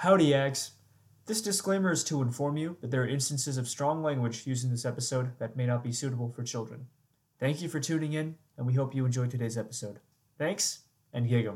Howdy, Ags. This disclaimer is to inform you that there are instances of strong language used in this episode that may not be suitable for children. Thank you for tuning in, and we hope you enjoyed today's episode. Thanks, and gig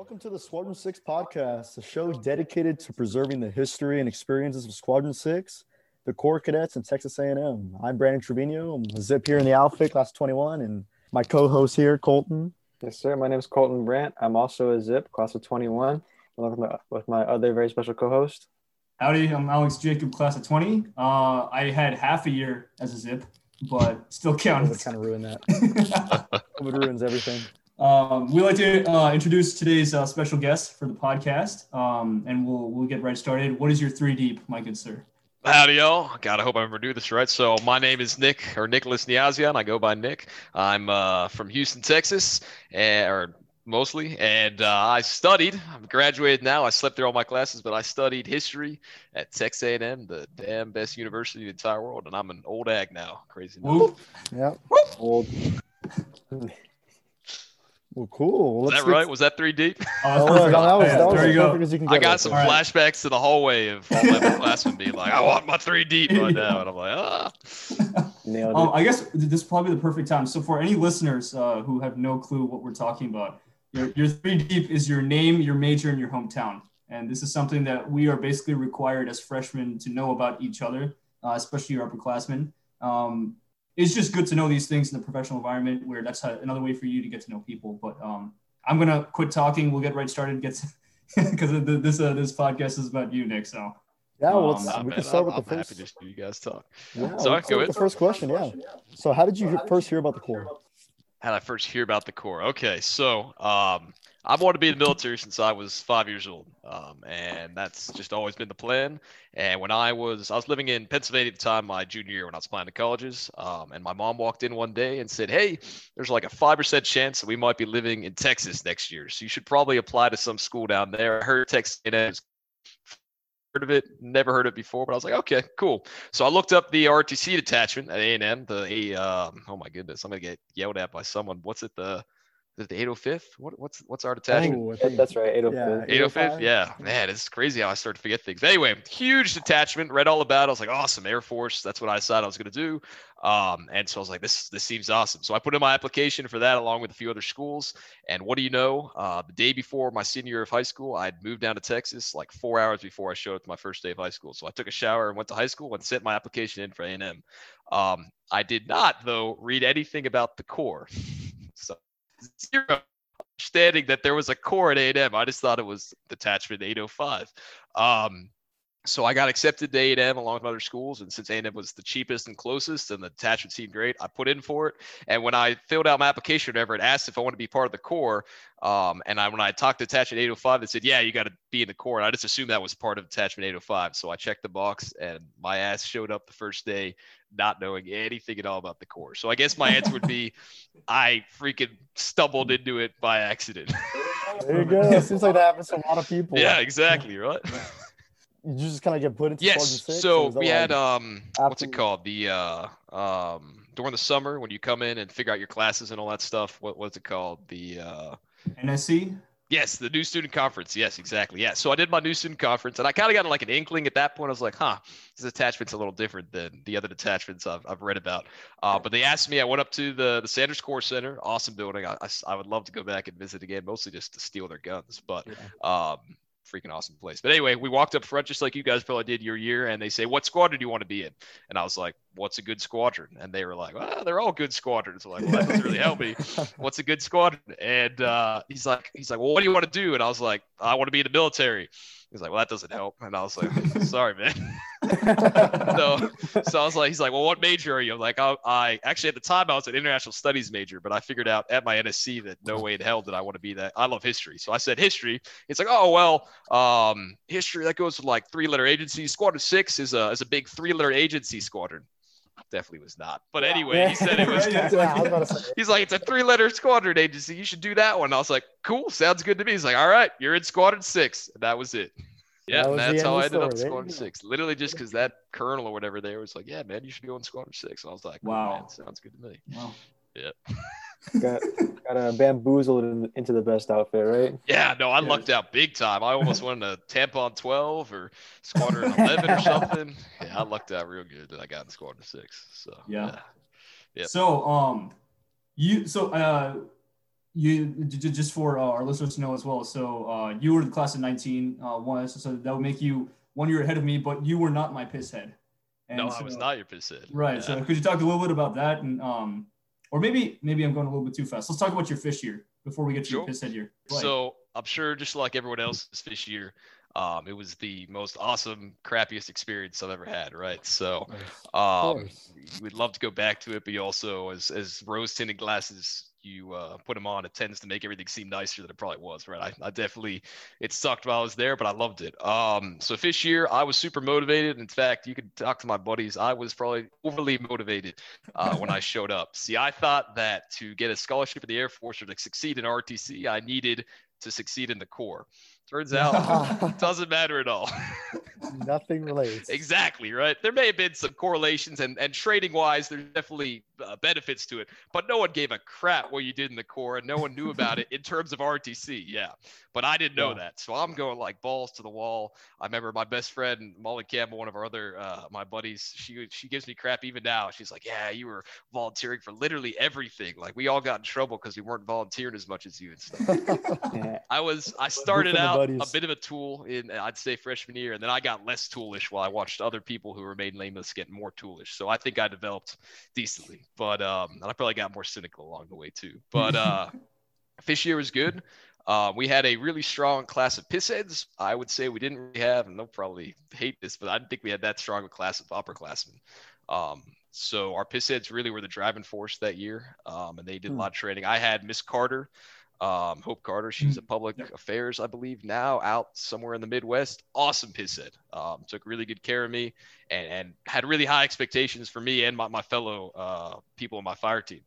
welcome to the Squadron Six podcast, a show dedicated to preserving the history and experiences of Squadron Six, the Corps Cadets, and Texas A&M. I'm Brandon Trevino. I'm a zip here in the outfit, class 21, and my co-host here, Colton. Yes, sir. My name is Colton Brandt. I'm also a Zip, class of 21, along with my, with my other very special co-host. Howdy, I'm Alex Jacob, class of 20. Uh, I had half a year as a zip, but still COVID counts. kind of ruined that. it ruins everything. Um, we'd like to uh, introduce today's uh, special guest for the podcast, um, and we'll we'll get right started. What is your three deep, my good sir? Howdy, y'all. God, I hope I remember to do this right. So, my name is Nick or Nicholas Niazian. I go by Nick. I'm uh, from Houston, Texas, and, or mostly, and uh, I studied. I'm graduated now. I slept through all my classes, but I studied history at Texas A&M, the damn best university in the entire world, and I'm an old ag now. Crazy. enough. Whoop. Yep. Old. Well, cool. Was Let's that get- right? Was that three deep? Oh, Oh, that's that was, that was there you go. you. I got some there. All right. flashbacks to the hallway of all my upperclassmen being like, "I want my three deep right now," and I'm like, "Ah." Nailed Um. I guess this is probably the perfect time. So, for any listeners uh, who have no clue what we're talking about, your, your three deep is your name, your major, and your hometown. And this is something that we are basically required as freshmen to know about each other, uh, especially your upperclassmen. Um, it's just good to know these things in the professional environment where that's how, another way for you to get to know people. But um, I'm going to quit talking. We'll get right started. Get Because this uh, this podcast is about you, Nick. So, Yeah, well, Um, let's, Nah, we man, can start I'm, with I'm the first. happy to you guys talk. Yeah, Sorry, let's go start with the first question. Yeah. So, how did you he- first hear about the Corps? How did I first hear about the Corps? Okay, so um, I've wanted to be in the military since I was five years old, um, and that's just always been the plan. And when I was, I was living in Pennsylvania at the time, my junior year when I was applying to colleges, um, and my mom walked in one day and said, "Hey, there's like a five percent chance that we might be living in Texas next year, so you should probably apply to some school down there." I heard Texas A&M heard of it, never heard of it before, but I was like, okay, cool. So I looked up the RTC detachment at A&M. The um, oh my goodness, I'm gonna get yelled at by someone. What's it? The the 805th? What, what's what's our detachment? Oh, I That- think- that's right. 805. Yeah. 805? 805? Yeah, man, it's crazy how I start to forget things. Anyway, huge detachment. Read all about. it. I was like, awesome, Air Force. That's what I decided I was gonna do. Um, and so I was like, this this seems awesome. So I put in my application for that along with a few other schools. And what do you know? Uh, the day before my senior year of high school, I'd moved down to Texas like four hours before I showed up to my first day of high school. So I took a shower and went to high school and sent my application in for A&M. Um, I did not though read anything about the Corps. so zero understanding that there was a Corps at A&M. I just thought it was detachment 805. Um, so I got accepted to A&M along with other schools, and since A&M was the cheapest and closest, and the detachment seemed great, I put in for it. And when I filled out my application, whatever, it asked if I want to be part of the Corps. Um, and I, when I talked to detachment 805, they said, "Yeah, you got to be in the Corps." And I just assumed that was part of detachment 805. So I checked the box, and my ass showed up the first day, not knowing anything at all about the Corps. So I guess my answer would be, I freaking stumbled into it by accident. There you go. It seems like that happens to a lot of people. yeah, exactly, right. You just kind of get put into Yes. Squadron Six, So or is that we had like- um what's it called? The uh um during the summer when you come in and figure out your classes and all that stuff. What what's it called? The uh NSC. Yes, the new student conference. Yes, exactly. Yeah. So I did my new student conference and I kind of got like an inkling at that point. I was like, huh, this attachment's a little different than the other detachments I've, I've read about. Uh, but they asked me, I went up to the, the Sanders Corps Center, awesome building. I I would love to go back and visit again, mostly just to steal their guns. But um, freaking awesome place. But anyway, we walked up front just like you guys probably did your year, and they say, "What squadron do you want to be in?" And I was like, "What's a good squadron?" And they were like, "Well, they're all good squadrons." I'm like, well, that doesn't really help me. What's a good squadron? And uh, he's like, he's like, "Well, what do you want to do?" And I was like, "I want to be in the military." He's like, "Well, that doesn't help." And I was like, "Sorry, man." so, so I was like, he's like, well, what major are you? I'm like, I, I actually at the time I was an international studies major, but I figured out at my NSC that no way in hell did I want to be that. I love history, so I said history. It's like, oh well, um, history that goes with like three letter agencies. Squadron six is a is a big three letter agency squadron. definitely was not. But anyway, he said it was. Yeah, Yeah, was about to say. He's like, it's a three-letter squadron agency. You should do that one. I was like, cool, sounds good to me. He's like, all right, you're in Squadron Six. And that was it. Yeah, That and was the that's how I ended up in story. There you Squadron. Six. Literally just because that colonel or whatever there was like, yeah, man, you should go in Squadron Six. And I was like, Wow. man, sounds good to me. Wow. Yeah. got got uh, bamboozled in, into the best outfit, right? Yeah, no, I Yeah. lucked out big time. I almost went to Tampon 12 or Squadron 11 or something. Yeah, I lucked out real good that I got in Squadron 6. So, Yeah. Yep. Yep. So, um, you so uh, you j- j- just for uh, our listeners to know as well. So, uh, you were the class of nineteen. Uh, one, so, so that would make you one year ahead of me, but you were not my piss head. And no, I was not your piss head. Right. Yeah. So, could you talk a little bit about that, and um, or maybe maybe I'm going a little bit too fast. Let's talk about your fish year before we get to your Sure. piss head year. Right. So I'm sure, just like everyone else's fish year, um, it was the most awesome, crappiest experience I've ever had. Right. So Of um, course. you would love to go back to it, but you also, as as rose tinted glasses, you uh, put them on, it tends to make everything seem nicer than it probably was. Right. I, I definitely it sucked while I was there, but I loved it. Um, so fish year, I was super motivated. In fact, you could talk to my buddies. I was probably overly motivated uh, when I showed up. See, I thought that to get a scholarship in the Air Force or to succeed in RTC, I needed to succeed in the Corps. Turns out, it doesn't matter at all. Nothing relates. Exactly right. There may have been some correlations, and and trading wise, there's definitely uh, benefits to it. But no one gave a crap what you did in the Corps, and no one knew about it in terms of RTC. Yeah, but I didn't know Yeah. that, so I'm going like balls to the wall. I remember my best friend Molly Campbell, one of our other uh, my buddies. She she gives me crap even now. She's like, "Yeah, you were volunteering for literally everything. Like we all got in trouble because we weren't volunteering as much as you and stuff." Yeah. I was I started out buddies. a bit of a tool in I'd say freshman year, and then I got less toolish while I watched other people who remained nameless get more toolish. So I think I developed decently, but um, and I probably got more cynical along the way too. But uh, fish year was good. Uh, we had a really strong class of pissheads. I would say we didn't really have, and they'll probably hate this, but I didn't think we had that strong a class of upperclassmen. Um, so our pissheads really were the driving force that year, um, and they did a Hmm. lot of training. I had Miss Carter, um, Hope Carter. She's a public Yep. affairs, I believe, now out somewhere in the Midwest. Awesome pisshead. Um, took really good care of me and, and had really high expectations for me and my, my fellow uh, people in my fire team.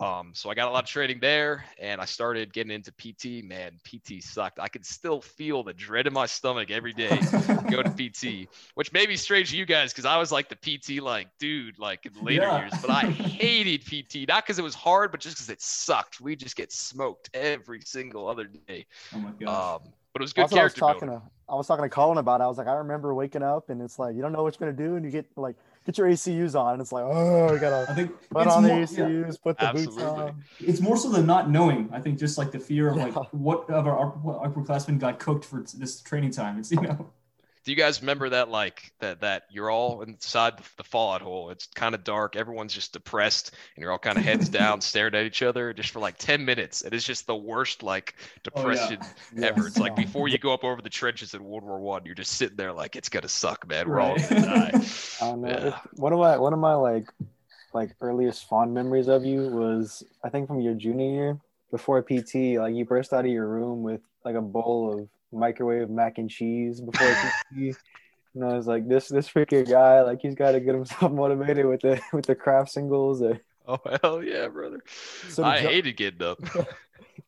Um, so I got a lot of training there and I started getting into PT. Man, PT sucked. I could still feel the dread in my stomach every day go to PT, which may be strange to you guys because I was like the PT like dude like in later Yeah. years, but I hated PT not because it was hard, but just because it sucked. We just get smoked every single other day. oh my gosh. Um, but it was good That's what I was talking building. to. I was talking to Colin about. it. I was like, I remember waking up and it's like you don't know what you're gonna do, and you get like get your ACUs on, and it's like, oh, we gotta I think put it's on the more- yeah. ACUs, put the boots on. it's more so than not knowing. I think just like the fear of like what of our upper- upperclassmen got cooked for this training time. It's you know. Do you guys remember that like that that you're all inside the, the fallout hole? It's kind of dark. Everyone's just depressed, and you're all kind of heads down, staring at each other just for like ten minutes. And It is just the worst like Oh, yeah. depression ever. It's like before you go up over the trenches in World War One, you're just sitting there like it's gonna suck, man. We're all Right. gonna die. I. Yeah. One of my one of my like like earliest fond memories of you was I think from your junior year before PT. Like you burst out of your room with like a bowl of microwave mac and cheese before PT. And I was like, this this freaking guy, like he's got to get himself motivated with the with the craft singles. Or, Oh hell yeah, brother! So I hated getting up.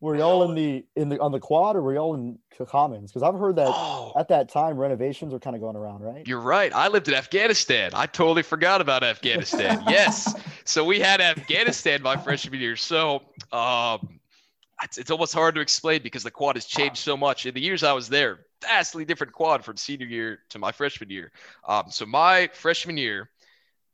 Were y'all in the in the on the quad or were y'all in the commons? Because I've heard that Oh, at that time renovations were kind of going around, right? You're right. I lived in Afghanistan. I totally forgot about Afghanistan. yes. So we had Afghanistan my freshman year. So um, it's, it's almost hard to explain because the quad has changed so much. In the years I was there, vastly different quad from senior year to my freshman year. Um, so my freshman year,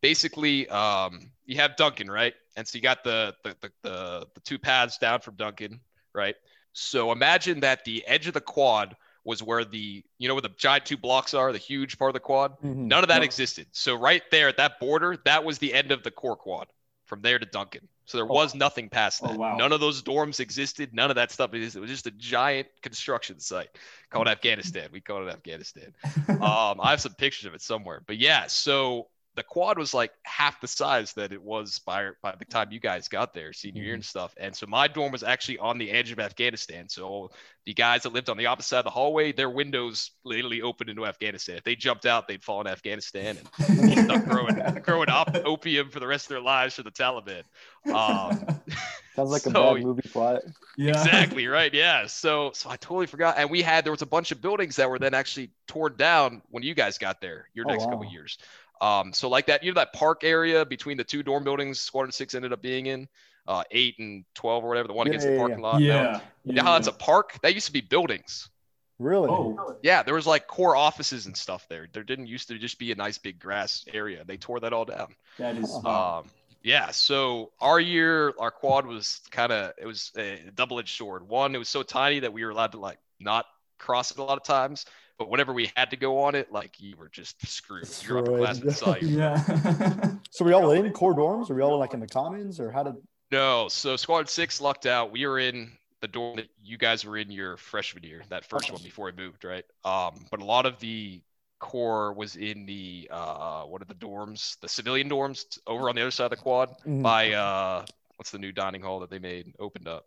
basically, um, you have Duncan, right? And so you got the the, the the the two paths down from Duncan, right? So imagine that the edge of the quad was where the you know where the giant two blocks are, the huge part of the quad. Mhm. None of that Yep. existed. So right there at that border, that was the end of the Corps quad. From there to Duncan. So there Oh. was nothing past Oh, that. wow. None of those dorms existed. None of that stuff existed. It was just a giant construction site called Afghanistan. We called it Afghanistan. Um, I have some pictures of it somewhere. But yeah, so the quad was like half the size that it was by by the time you guys got there, senior year and stuff. And so my dorm was actually on the edge of Afghanistan. So the guys that lived on the opposite side of the hallway, their windows literally opened into Afghanistan. If they jumped out, they'd fall in Afghanistan and end up growing growing op- opium for the rest of their lives for the Taliban. Um, Sounds like a So- bad movie plot. Yeah. exactly right yeah so so i totally forgot and we had there was a bunch of buildings that were then actually torn down when you guys got there your Oh, next wow. couple years um so like that you know that park area between the two dorm buildings squadron six ended up being in uh eight and 12 or whatever the one Yeah, against yeah, the yeah. parking lot. Yeah. you know how that's a park that used to be buildings Really? Oh, yeah there was like Corps offices and stuff there there didn't used to just be a nice big grass area they tore that all down that is. Oh. um, yeah. So our year, our quad was kind of it was a double-edged sword. One, it was so tiny that we were allowed to like not cross it a lot of times. But whenever we had to go on it, like you were just screwed. Your upper class Destroyed. inside. yeah. So were y'all in Corps dorms? Or were y'all like in the commons? Or how did? No. So squad six lucked out. We were in the dorm that you guys were in your freshman year, that first one before we moved, right? Um, but a lot of the Corps was in the uh, what are the dorms? The civilian dorms over on the other side of the quad. Mhm. by uh what's the new dining hall that they made opened up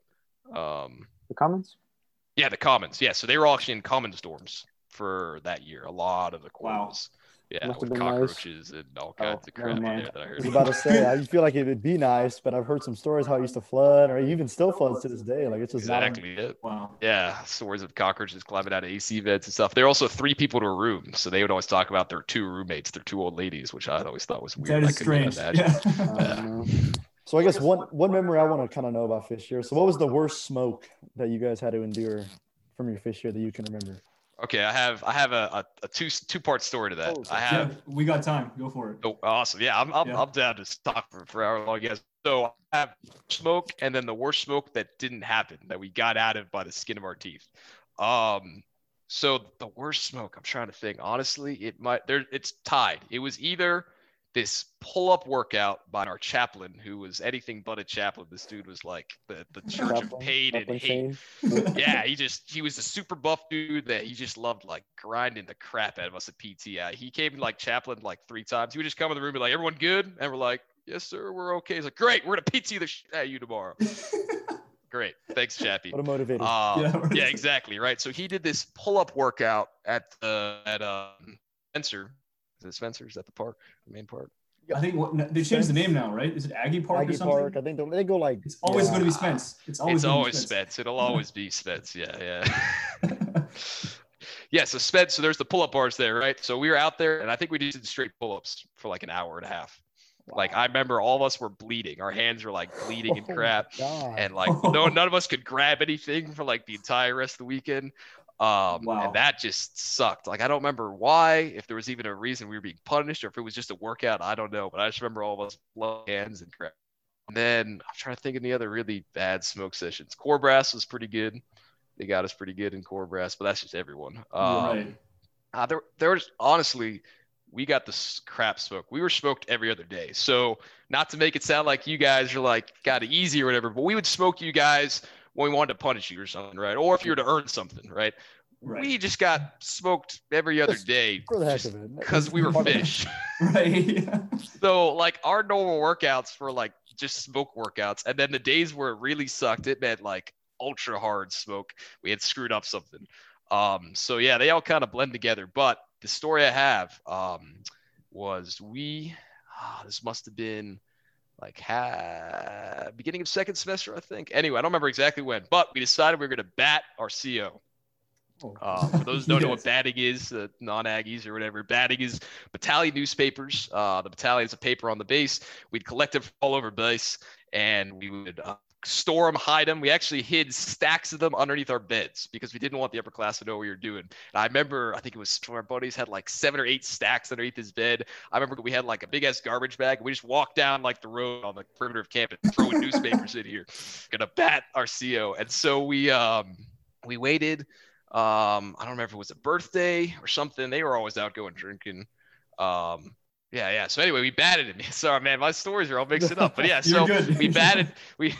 um The comments? yeah the commons yeah so they were all actually in commons dorms for that year a lot of the Wow. yeah Must with been nice. cockroaches and all oh, kinds of crap there that i I was heard about to say, I feel like it would be nice, but I've heard some stories how it used to flood, or even still floods to this day. Like it's just not. exactly it wow. yeah stories of cockroaches climbing out of ac vents and stuff they're also three people to a room so they would always talk about their two roommates their two old ladies which i always thought was weird That is strange. Yeah. Know. So I guess one one memory I want to kind of know about fish year. So what was the worst smoke that you guys had to endure from your fish year that you can remember? Okay i have i have a, a, a two two part story to that Oh, i yeah. We got time. Go for it. Oh, awesome. Yeah, I'm, I'm, Yeah. I'm down to talk for, for hour long. Yes. So I have smoke and then the worst smoke that didn't happen that we got out of by the skin of our teeth. Um, so the worst smoke, I'm trying to think. Honestly, it might there it's tied. It was either this pull-up workout by our chaplain, who was anything but a chaplain. This dude was like the, the church of Chaplain- pain and Chaplain hate yeah, he just he was a super buff dude that he just loved like grinding the crap out of us at PTI. He came like chaplain like three times. He would just come in the room and be like, "Everyone good?" And we're like, "Yes, sir, we're okay." He's like, "Great, we're gonna PT the shit out of you tomorrow." Great, thanks, Chappie. What a motivator. Um, Yeah, yeah, exactly, right. So he did this pull-up workout at the at um Spencer. Is it Spencer? Is that the park, the main park? I think what, they changed the name now, right? Is it Aggie Park or Aggie something? Park. I think they, they go like. It's always yeah. going to be Spence. It's always. it's gonna be always Spence. Spence. It'll always be Spence. Yeah, yeah. yeah, so Spence, so there's the pull-up bars there, right? So we were out there, and I think we just did straight pull-ups for like an hour and a half. Like I remember all of us were bleeding. Our hands were like bleeding and Oh crap. God. And like no none of us could grab anything for like the entire rest of the weekend. Um Wow. and that just sucked. Like I don't remember why, if there was even a reason we were being punished or if it was just a workout, I don't know. But I just remember all of us blowing hands and crap. And then I'm trying to think of the other really bad smoke sessions. Corps brass was pretty good. They got us pretty good in Corps brass, but that's just everyone. Um, right. uh, there, there was honestly, we got the crap smoke. We were smoked every other day. So not to make it sound like you guys are like got it easy or whatever, but we would smoke you guys when we wanted to punish you or something, right? Or if you were to earn something, right? Right. We just got smoked every other Just day For the heck of it. because we were fish. Right. so like our normal workouts were like just smoke workouts, and then the days where it really sucked, it meant like ultra hard smoke. We had screwed up something. Um, so yeah, they all kind of blend together. But the story I have um, was we. ah, this must have been like ha- beginning of second semester, I think. Anyway, I don't remember exactly when, but we decided we were going to bat our CO. Oh. Uh, for those who don't know what batting is, uh, non-Aggies or whatever, batting is battalion newspapers. Uh, the battalion is a paper on the base. We'd collect them all over base, and we would uh, store them, hide them. We actually hid stacks of them underneath our beds because we didn't want the upper class to know what we were doing. And I remember, I think it was one of our buddies had like seven or eight stacks underneath his bed. I remember we had like a big ass garbage bag. We just walked down like the road on the perimeter of campus, throwing newspapers in here, gonna bat our CO. And so we um we waited. Um, I don't remember if it was a birthday or something. They were always out going drinking. Um, yeah, yeah. So anyway, we batted him. Sorry, man, my stories are all mixing up. But yeah, so we batted. We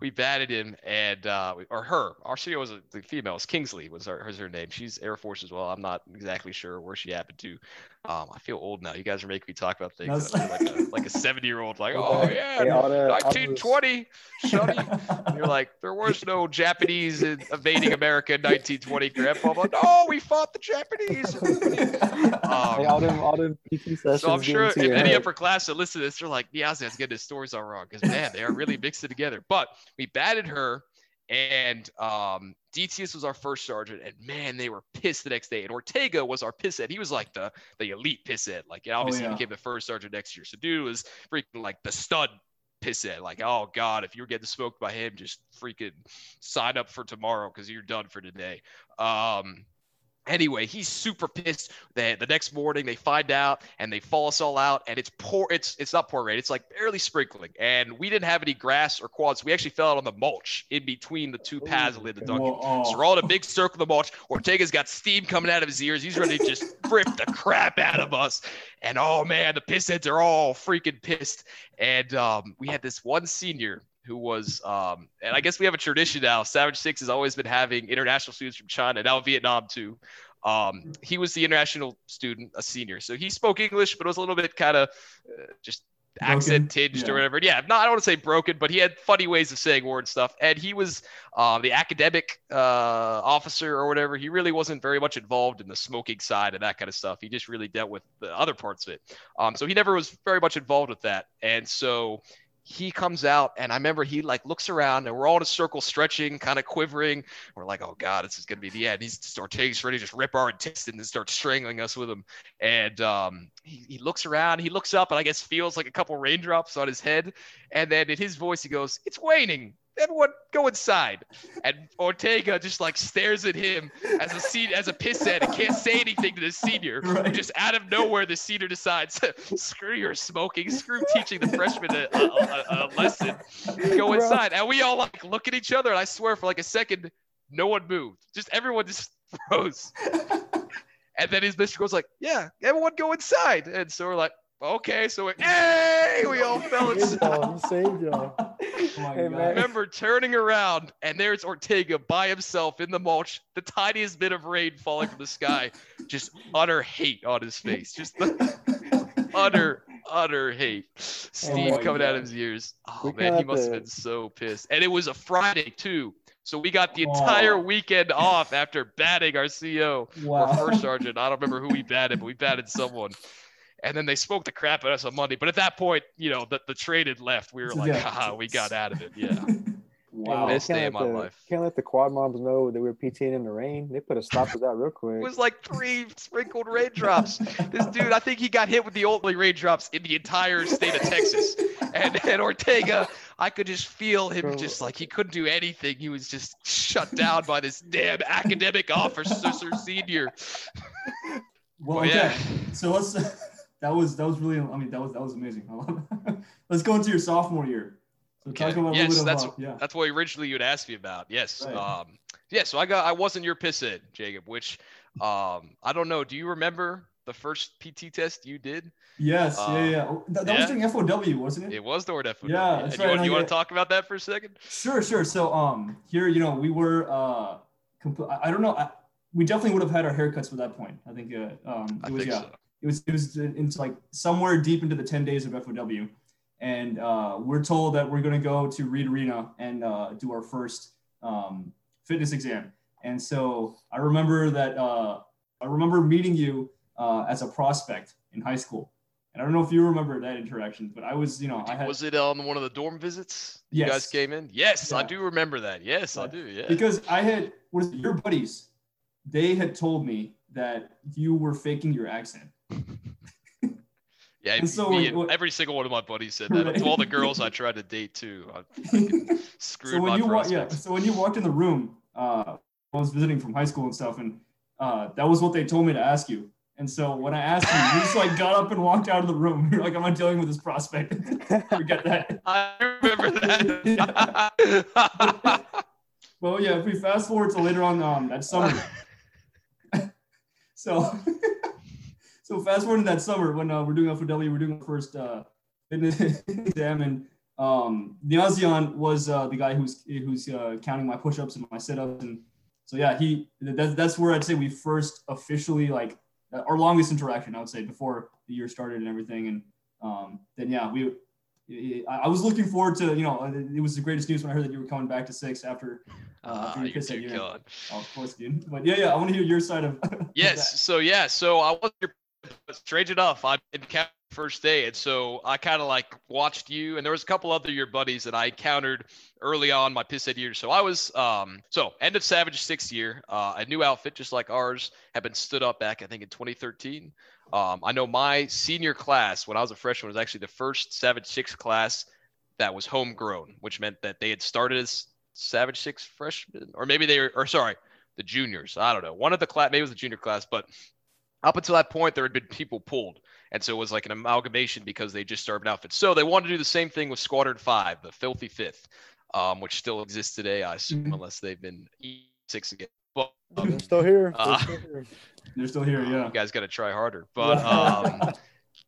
we batted him, and uh, we- or her. Our CEO was a, the female. Was Kingsley was her, was her name. She's Air Force as well. I'm not exactly sure where she happened to. Um, I feel old now. You guys are making me talk about things like a like a 70 year old. Like, oh yeah, hey, all the- all the- 1920, Sonny. You're like, there was no Japanese invading America in 1920, Grandpa. I'm like, no, we fought the Japanese. All Um, them, all them PT sessions. so I'm sure if any upper class that listen to this, they're like, Niazian's getting his stories all wrong because man, they are really mixed it together. But we batted her, and um, DTS was our first sergeant, and man, they were pissed the next day. And Ortega was our piss head. He was like the the elite piss head. Like obviously yeah. he became the first sergeant next year. So dude was freaking like the stud piss head. Like oh god, if you're getting smoked by him, just freaking sign up for tomorrow because you're done for today. Um, Anyway, he's super pissed that the next morning they find out and they fall us all out and it's poor it's it's not poor rain, it's like barely sprinkling. And we didn't have any grass or quads. We actually fell out on the mulch in between the two paths that led to Duncan. Whoa, So we're all in a big circle of the mulch. Ortega's got steam coming out of his ears. He's ready to just rip the crap out of us. And oh man, the pissheads are all freaking pissed. And um, we had this one senior who was, um, and I guess we have a tradition now. Savage Six has always been having international students from China, now Vietnam too. Um, he was the international student, a senior, so he spoke English, but it was a little bit kind of uh, just accent tinged yeah. or whatever. Yeah, no, I don't want to say broken, but he had funny ways of saying word stuff. And he was uh, the academic uh, officer or whatever. He really wasn't very much involved in the smoking side and that kind of stuff. He just really dealt with the other parts of it. Um, so he never was very much involved with that. And so he comes out and I remember he like looks around and we're all in a circle stretching, kind of quivering. We're like, oh God, this is gonna be the end. He's Ortega's ready to just rip our intestines and start strangling us with him. And um, he, he looks around, he looks up and I guess feels like a couple raindrops on his head. And then in his voice, he goes, It's waning. Everyone go inside. And Ortega just like stares at him as a seat as a pisshead and can't say anything to the senior. Right. Just out of nowhere, the senior decides, screw your smoking, screw teaching the freshman a, a, a, a lesson. Go Bro. inside. And we all like look at each other, and I swear for like a second, no one moved. Just everyone just froze. And then his Mr. goes like, "Yeah, everyone go inside." And so we're like, "Okay." So we, hey, we all fell inside. saved y'all. Oh my Hey, God. remember turning around and there's Ortega by himself in the mulch, the tiniest bit of rain falling from the sky, just utter hate on his face, just the utter, utter hate. Oh Steam my coming out of his ears. Oh We man, he have must have been so pissed. And it was a Friday too. So we got the Oh. entire weekend off after batting our CO wow. or first sergeant. I don't remember who we batted, but we batted someone. And then they spoke the crap out of us on Monday. But at that point, you know, the, the trade had left. We were like, Yeah. haha, we got out of it. Yeah. wow. Best day of my the- life. Can't let the quad moms know that we were PTing in the rain. They put a stop to that real quick. It was like three sprinkled raindrops. This dude, I think he got hit with the only raindrops in the entire state of Texas. And, and Ortega, I could just feel him Bro. just like he couldn't do anything. He was just shut down by this damn academic officer senior. Well, okay. yeah. So let's. That was that was really. I mean, that was that was amazing. I love it. let's go into your sophomore year. So talk Okay. about a Yes, little bit that's about yeah. that's what originally you'd asked me about. Yes. Right. Um yeah, so I got I wasn't your piss in, Jacob, which um I don't know. Do you remember the first PT test you did? Yes, yeah, Uh, yeah. Oh, That, that yeah. was during FOW, wasn't it? It was the word F. Yeah, And that's you, want, you want to talk about that for a second? Sure, sure. So um, here, you know, we were uh, compl- I, I don't know. I, we definitely would have had our haircuts by that point. I think uh, um, I it was think yeah. so. It was it was into like somewhere deep into the 10 days of FOW. And uh, we're told that we're going to go to Reed Arena and uh, do our first um, fitness exam. And so I remember that uh, I remember meeting you uh, as a prospect in high school. And I don't know if you remember that interaction, but I was, you know, I had was it on one of the dorm visits? You guys came in? Yes, I do remember that. Yes, I do. Yeah. because I had what is it, your buddies, they had told me that you were faking your accent. Yeah, And so me every single one of my buddies said that. Right. To all the girls I tried to date too, I screwed so when my you walk, yeah, so when you walked in the room, uh, I was visiting from high school and stuff, and uh, that was what they told me to ask you. And so when I asked you, you just like got up and walked out of the room. You're like, I'm not dealing with this prospect. Forget that. I remember that. Well, yeah, if we fast forward to later on um, that summer. so, so fast forward to that summer when uh, we're doing FOW, we're doing our first uh, fitness exam, and um, Niazian was uh, the guy who's who's uh, counting my push-ups and my sit-ups, and so yeah, he that's that's where I'd say we first officially like our longest interaction. I would say before the year started and everything, and um, then yeah, we. I was looking forward to, you know, it was the greatest news when I heard that you were coming back to six after, uh, Ah, you're. Oh, of course, dude. But yeah, yeah, I want to hear your side of. of Yes. So yeah. So I was your strange enough. I encountered first day, and so I kind of like watched you, and there was a couple other your buddies that I encountered early on my piss head year. So I was um so end of Savage sixth year, uh, a new outfit just like ours had been stood up back I think in 2013. Um, I know my senior class when I was a freshman was actually the first Savage six class that was homegrown, which meant that they had started as Savage six freshmen, or maybe they were, or sorry, the juniors. I don't know. One of the class, maybe it was the junior class, but up until that point, there had been people pulled. And so it was like an amalgamation because they just started an outfit. So they wanted to do the same thing with Squadron 5, the Filthy Fifth, um, which still exists today, I assume, Mhm. unless they've been E6 again. But They're still here. They're Uh, still here. They're still here, yeah. you guys got to try harder. But um,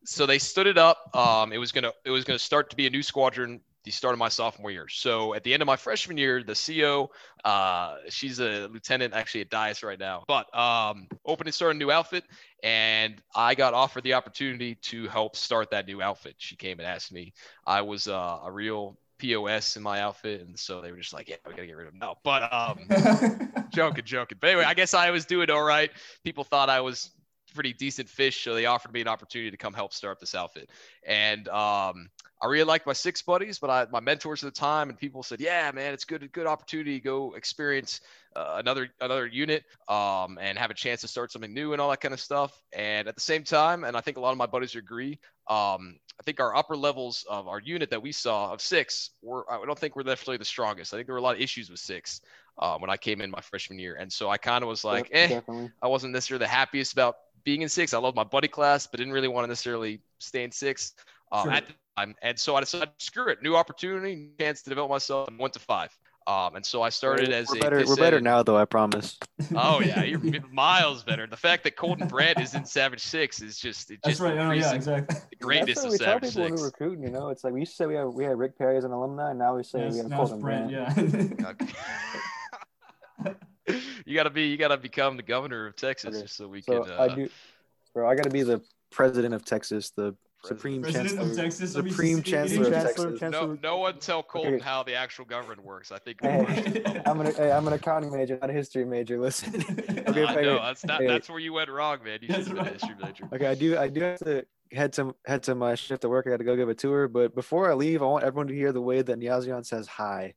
so they stood it up. Um, it was gonna it was gonna start to be a new squadron. The start of my sophomore year. So at the end of my freshman year, the CO, uh, she's a lieutenant actually at Dyess right now, but um, opened and started a new outfit, and I got offered the opportunity to help start that new outfit. She came and asked me. I was uh, a real POS in my outfit, and so they were just like, "Yeah, we gotta get rid of him now." But um, joking, joking. But anyway, I guess I was doing all right. People thought I was pretty decent fish, so they offered me an opportunity to come help start this outfit. And um, I really liked my six buddies, but I, my mentors at the time and people said, "Yeah, man, it's good, good opportunity to go experience uh, another another unit um, and have a chance to start something new and all that kind of stuff." And at the same time, and I think a lot of my buddies agree, um, I think our upper levels of our unit that we saw of six were I don't think we're necessarily the strongest. I think there were a lot of issues with six uh, when I came in my freshman year, and so I kind of was like, Yep, "Eh." definitely. I wasn't necessarily the happiest about being in six. I love my buddy class, but didn't really want to necessarily stay in six um, Sure. at the time. And so I decided, screw it, new opportunity, chance to develop myself, and went to five. Um, and so I started We're- as we're a better. We're better now, though. I promise. Oh yeah, you're miles better. The fact that Colton Brandt is in Savage Six is just it That's just right. Oh, yeah, increases exactly. the greatness That's of what we tell Savage people Six. we're recruiting. You know, it's like we used to say we had we had Rick Perry as an alumni, and now we say Yes, we have Colton Brent, Brandt. yeah. You gotta be you gotta become the governor of Texas Okay, just so we So can. Uh, I do, bro. I got to be the president of Texas, the supreme President chancellor. of Texas. Supreme s- Chancellor of Chancellor, Texas. Chancellor. no, no one tell Colton Okay. how the actual government works. I think. Hey. I'm an hey, I'm an accounting major, not a history major. Listen. okay, I know that's not hey. that's where you went wrong, man. You should have been a history major. Okay, I do. I do have to head to head to my shift at work. I got to go give a tour. But before I leave, I want everyone to hear the way that Niazian says hi.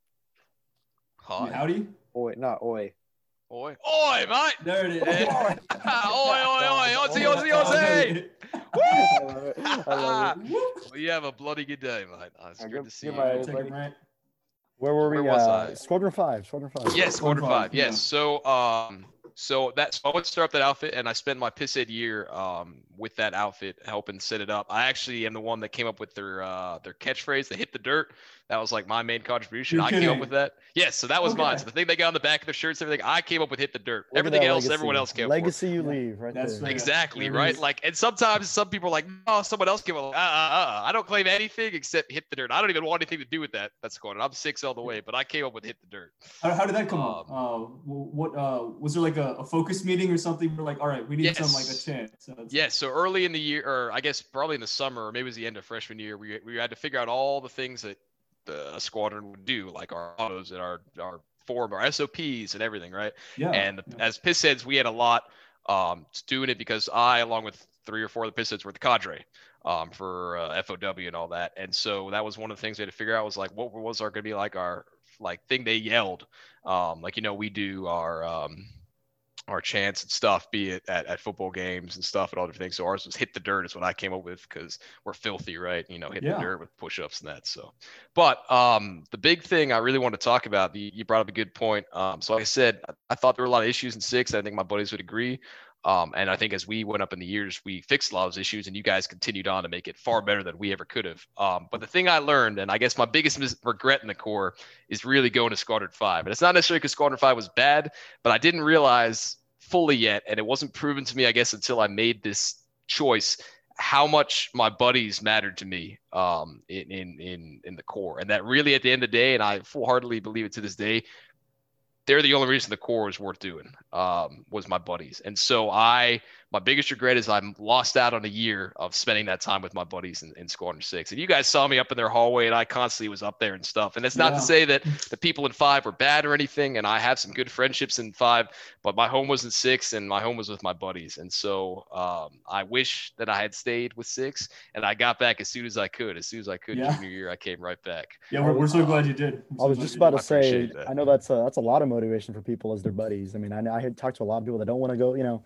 Hi. Howdy. Oi, not oi. Oi. Oi, mate. There it is. oi, oi, oi. It. I love it. Well, you have a bloody good day, mate. Oh, it's I good to see give you. my- Take it, Where were we? Where was uh, I? Squadron five. Squadron five. Yes, Squadron, quarter five, five. Yes. yeah. So, um, so that's so I went to start up that outfit, and I spent my pisshead year um with that outfit helping set it up. I actually am the one that came up with their uh their catchphrase, "They hit the dirt." That was like my main contribution. You're I came up with that. Yes, so that was mine. So the thing they got on the back of their shirts, everything, I came up with "hit the dirt." Look everything else, legacy. everyone else came up with. Legacy you leave right That's there. Exactly There right. Like, and sometimes some people are like, oh, someone else came up." Like, uh, uh, uh, I don't claim anything except hit the dirt. I don't even want anything to do with that. That's going. I'm six all the way, but I came up with hit the dirt. How, how did that come up? Um, Uh, what uh, was there like a, a focus meeting or something? We're like, all right, we need some like a chance. Yes. chant. So it's- Yeah, so early in the year, or I guess probably in the summer, or maybe it was the end of freshman year, we, we had to figure out all the things that the squadron would do, like our autos and our our form, our SOPs and everything, right? yeah. and yeah. as piss heads, we had a lot um, doing it because I, along with three or four of the piss heads, were the cadre um, for uh, FOW and all that. And so that was one of the things we had to figure out was like, what was our going to be like our like thing they yelled? Um, like, you know, we do our, um, our chants and stuff, be it at, at football games and stuff and all different things. So ours was hit the dirt is what I came up with because we're filthy, right? You know, hit Yeah. the dirt with push-ups and that. So, but um, the big thing I really want to talk about, you, you brought up a good point. Um, so like I said, I, I thought there were a lot of issues in six. I think my buddies would agree. Um, and I think as we went up in the years, we fixed a lot of those issues, and you guys continued on to make it far better than we ever could have. Um, but the thing I learned, and I guess my biggest mis- regret in the Corps, is really going to Squadron Five. And it's not necessarily because Squadron Five was bad, but I didn't realize fully yet, and it wasn't proven to me, I guess, until I made this choice how much my buddies mattered to me um, in, in in in the Corps, and that really at the end of the day, and I full heartedly believe it to this day, they're the only reason the Corps was worth doing um, was my buddies. And so i my biggest regret is i'm lost out on a year of spending that time with my buddies in, in squadron six and you guys saw me up in their hallway and i constantly was up there and stuff and it's not Yeah. to say that the people in five were bad or anything and i have some good friendships in five but my home was in six and my home was with my buddies and so um, i wish that i had stayed with six and i got back as soon as i could as soon as i could Yeah. junior year i came right back Yeah, we're, we're so glad you did. We're I was just about to say, appreciate. I know that's a, that's a lot of motivation for people as their buddies. I mean, I, I had talked to a lot of people that don't want to go, you know,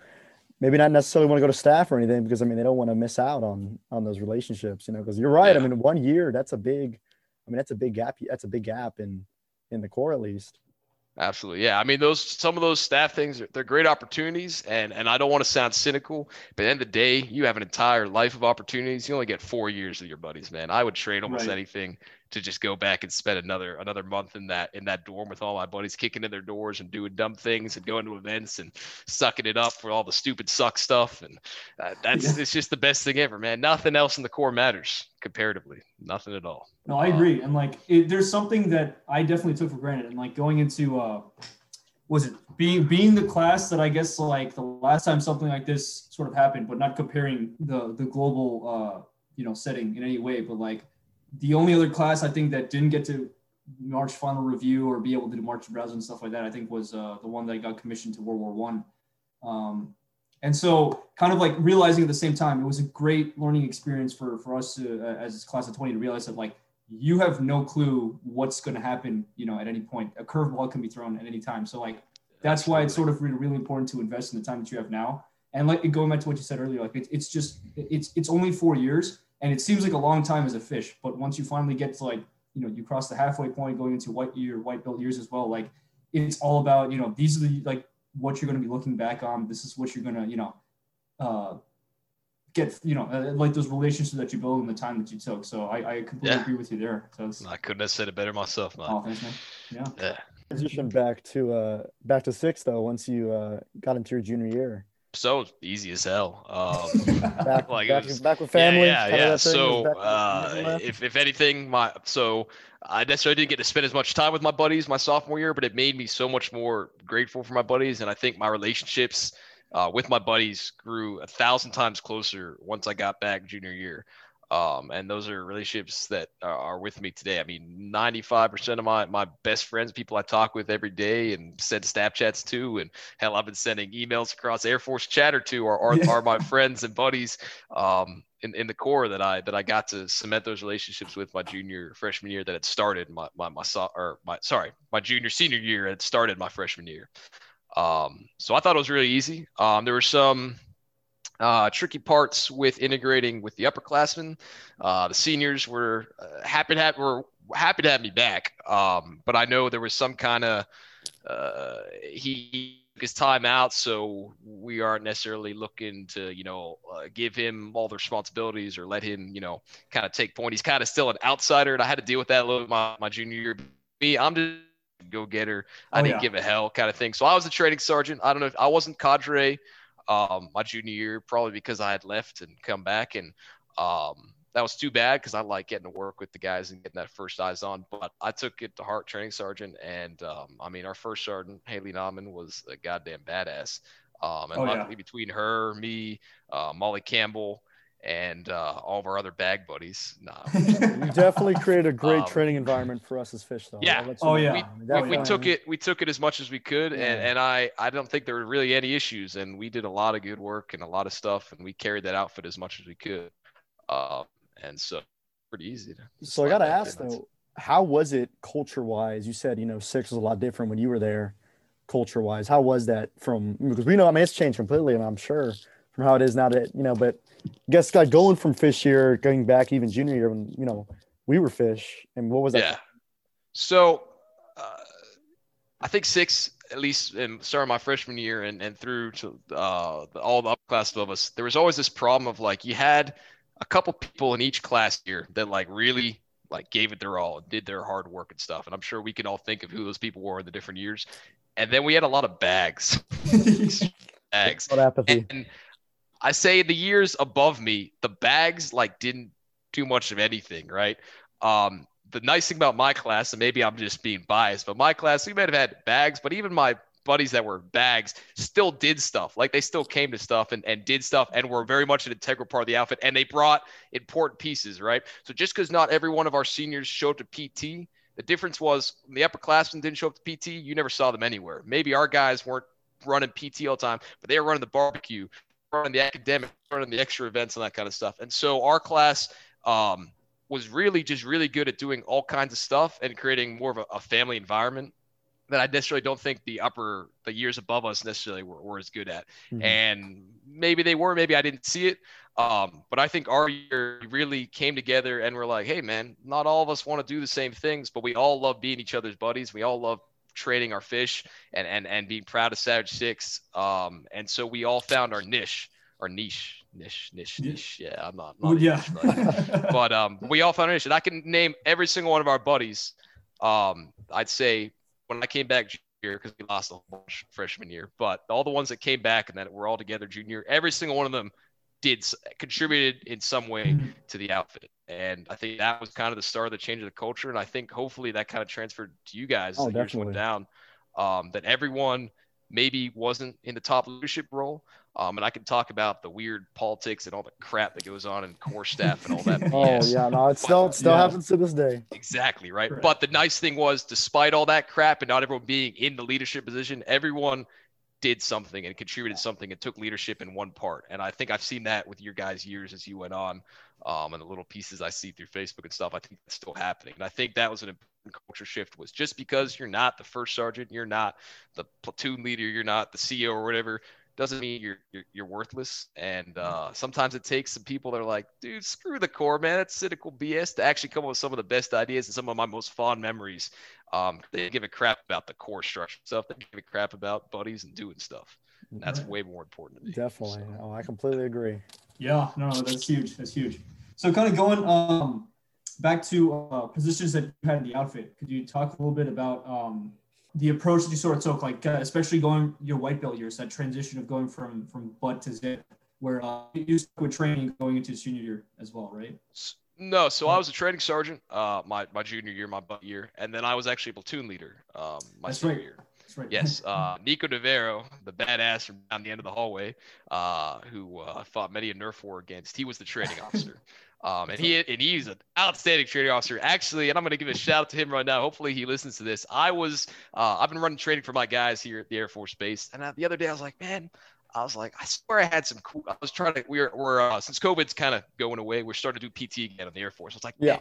maybe not necessarily want to go to staff or anything because I mean they don't want to miss out on on those relationships, you know. Because you're right. I mean, one year that's a big, I mean that's a big gap. That's a big gap in in the Corps at least. Absolutely. Yeah. I mean, those some of those staff things they're great opportunities and and I don't want to sound cynical, but at the end of the day, you have an entire life of opportunities. You only get four years of your buddies, man. I would trade almost Right. anything to just go back and spend another another month in that in that dorm with all my buddies kicking in their doors and doing dumb things and going to events and sucking it up for all the stupid suck stuff and uh, that's Yeah. it's just the best thing ever, man. Nothing else in the Corps matters comparatively. Nothing at all. No, I agree. And like, it, there's something that I definitely took for granted. And like going into, uh, was it being being the class that I guess like the last time something like this sort of happened, but not comparing the the global, uh, you know, setting in any way. But like the only other class I think that didn't get to March final review or be able to do March browser and stuff like that, I think was uh, the one that got commissioned to World War One. Um, and so kind of like realizing at the same time, it was a great learning experience for, for us to, uh, as class of 20 to realize that like, you have no clue what's going to happen, you know, at any point, a curveball can be thrown at any time. So like, that's why it's sort of really, really important to invest in the time that you have now. And like going back to what you said earlier, like it's, it's just, it's, it's only four years and it seems like a long time as a fish, but once you finally get to like, you know, you cross the halfway point going into white year, white belt years as well. Like it's all about, you know, these are the, like what you're going to be looking back on. This is what you're going to, you know, uh, get, you know, uh, like those relationships that you build in the time that you took. So I, I completely Yeah. agree with you there. So it's, I couldn't have said it better myself, man. oh, thanks, man. Yeah. Yeah. Transition back to uh back to six though. Once you uh got into your junior year, So easy as hell. Um, back Like, back, was- back with family. Yeah, yeah. yeah. So, uh, if, if anything, my so I necessarily didn't get to spend as much time with my buddies my sophomore year, but it made me so much more grateful for my buddies, and I think my relationships uh, with my buddies grew a thousand times closer once I got back junior year. Um, and those are relationships that are, are with me today. I mean, 95% of my, my best friends, people I talk with every day and send Snapchats to, and hell, I've been sending emails across Air Force Chatter to, are, are, Yeah. are my friends and buddies um, in, in the Corps that I that I got to cement those relationships with my junior freshman year that had started my my my so, or my sorry my junior senior year had started my freshman year. Um, so I thought it was really easy. Um, there were some uh, tricky parts with integrating with the upperclassmen. Uh, the seniors were uh, happy to have were happy to have me back, um, but I know there was some kind of uh, he took his time out, so we aren't necessarily looking to you know uh, give him all the responsibilities or let him you know kind of take point. He's kind of still an outsider, and I had to deal with that a little bit my, my junior year. Me, I'm just go getter. I Oh, didn't yeah. give a hell kind of thing. So I was a training sergeant. I don't know if I wasn't cadre um, my junior year, probably because I had left and come back. And um, that was too bad because I like getting to work with the guys and getting that first eyes on. But I took it to heart, training sergeant. And um, I mean, our first sergeant, Haley Nauman, was a goddamn badass. Um, and Oh, yeah. luckily, between her, me, uh, Molly Campbell, and uh, all of our other bag buddies, nah, You definitely created a great Um, training environment for us as fish, though. Yeah. I'll let you Oh, know. yeah. I mean, we, we took it we took it as much as we could and, Yeah. and I, I don't think there were really any issues and we did a lot of good work and a lot of stuff and we carried that outfit as much as we could um, and so pretty easy to So I got to ask in. though, how was it culture wise? You said you know six was a lot different when you were there, culture wise. How was that from? Because we know I mean it's changed completely, and I'm sure from how it is now that you know. But I guess like going from fish year, going back even junior year when you know we were fish, and what was that? yeah so uh, i think six at least in starting my freshman year and, and through to uh, the, all the upclass of us there was always this problem of like you had a couple people in each class here that like really like gave it their all and did their hard work and stuff and i'm sure we can all think of who those people were in the different years and then we had a lot of bags bags What apathy? and I say the years above me, the bags like didn't do much of anything, right? Um, the nice thing about my class, and maybe I'm just being biased, but my class, we might have had bags, but even my buddies that were bags still did stuff. Like they still came to stuff and, and did stuff and were very much an integral part of the outfit. And they brought important pieces, right? So just because not every one of our seniors showed to PT, the difference was the upperclassmen didn't show up to PT, you never saw them anywhere. Maybe our guys weren't running PT all the time, but they were running the barbecue, running the academic, running the extra events and that kind of stuff. And so our class um, was really just really good at doing all kinds of stuff and creating more of a, a family environment that I necessarily don't think the upper the years above us necessarily were, were as good at. Mm-hmm. And maybe they were, maybe I didn't see it. Um, but I think our year really came together and we're like, hey man, not all of us want to do the same things, but we all love being each other's buddies. We all love trading our fish and and and being proud of Savage Six. Um, and so we all found our niche, our niche, niche, niche, niche. Yeah, I'm not. not yeah. but um, we all found our niche, and I can name every single one of our buddies. Um, I'd say when I came back junior, because we lost the whole freshman year, but all the ones that came back and that were all together junior, every single one of them did contributed in some way mm-hmm. to the outfit. And I think that was kind of the start of the change of the culture. And I think hopefully that kind of transferred to you guys oh, as years went down. Um, that everyone maybe wasn't in the top leadership role. Um, and I can talk about the weird politics and all the crap that goes on in Corps staff and all that. oh yeah, no, it still it still yeah. happens to this day. Exactly right. But the nice thing was, despite all that crap and not everyone being in the leadership position, everyone did something and contributed something and took leadership in one part. And I think I've seen that with your guys' years as you went on, um, and the little pieces I see through Facebook and stuff. I think that's still happening. And I think that was an important culture shift. Was just because you're not the first sergeant, you're not the platoon leader, you're not the CEO or whatever doesn't mean you're, you're, you're worthless. And uh, sometimes it takes some people that are like, dude, screw the Corps, man. That's cynical BS to actually come up with some of the best ideas and some of my most fond memories. Um, they give a crap about the Corps structure stuff. They give a crap about buddies and doing stuff. And that's way more important to me. Definitely. So. Oh, I completely agree. Yeah, no, that's huge. That's huge. So kind of going um, back to uh, positions that you had in the outfit, could you talk a little bit about um, the approach that you sort of took, like uh, especially going your white belt years, that transition of going from from butt to zip, where uh, you with training going into junior year as well, right? No, so I was a training sergeant, uh, my my junior year, my butt year, and then I was actually a platoon leader, um, my That's senior right. year. That's right. Yes, uh, Nico Navarro, the badass from down the end of the hallway, uh, who uh, fought many a Nerf war against. He was the training officer. Um, and he and he's an outstanding trading officer. Actually, and I'm going to give a shout out to him right now. Hopefully, he listens to this. I was uh, I've been running trading for my guys here at the Air Force Base, and uh, the other day I was like, man, I was like, I swear I had some cool. I was trying to. We're we're uh, since COVID's kind of going away, we're starting to do PT again on the Air Force. I was like, yeah,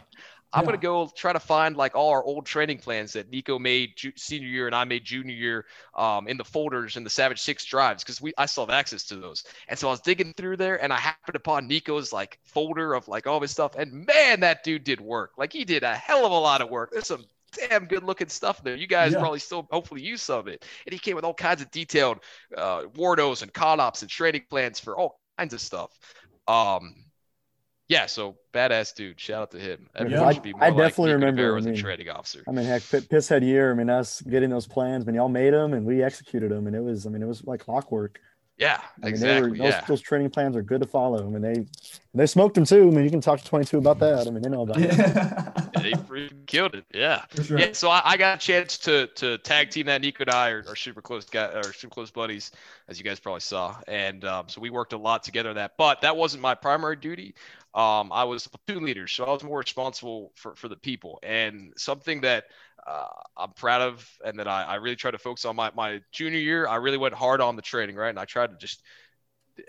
I'm yeah. gonna go try to find like all our old training plans that Nico made ju- senior year and I made junior year um, in the folders in the Savage Six drives because we I still have access to those. And so I was digging through there and I happened upon Nico's like folder of like all his stuff. And man, that dude did work. Like he did a hell of a lot of work. There's some damn good looking stuff there. You guys yeah. probably still hopefully use some of it. And he came with all kinds of detailed uh, WARNOs and CONOPS and training plans for all kinds of stuff. Um, yeah, so badass dude. Shout out to him. Yeah, I, I definitely like remember. as I mean, a trading officer. I mean, heck, pisshead year. I mean, us getting those plans. I mean, y'all made them and we executed them, and it was. I mean, it was like clockwork. Yeah, I mean, exactly. Were, those, yeah. those training plans are good to follow. I mean, they they smoked them too. I mean, you can talk to 22 about that. I mean, they know about it. they freaking killed it. Yeah. Sure. Yeah. So I, I, got a chance to to tag team that. Nico and I are, are super close guys, are super close buddies, as you guys probably saw. And um, so we worked a lot together on that. But that wasn't my primary duty. Um, I was a platoon leader, so I was more responsible for for the people. And something that uh, I'm proud of, and that I, I really tried to focus on my, my junior year. I really went hard on the training, right? And I tried to just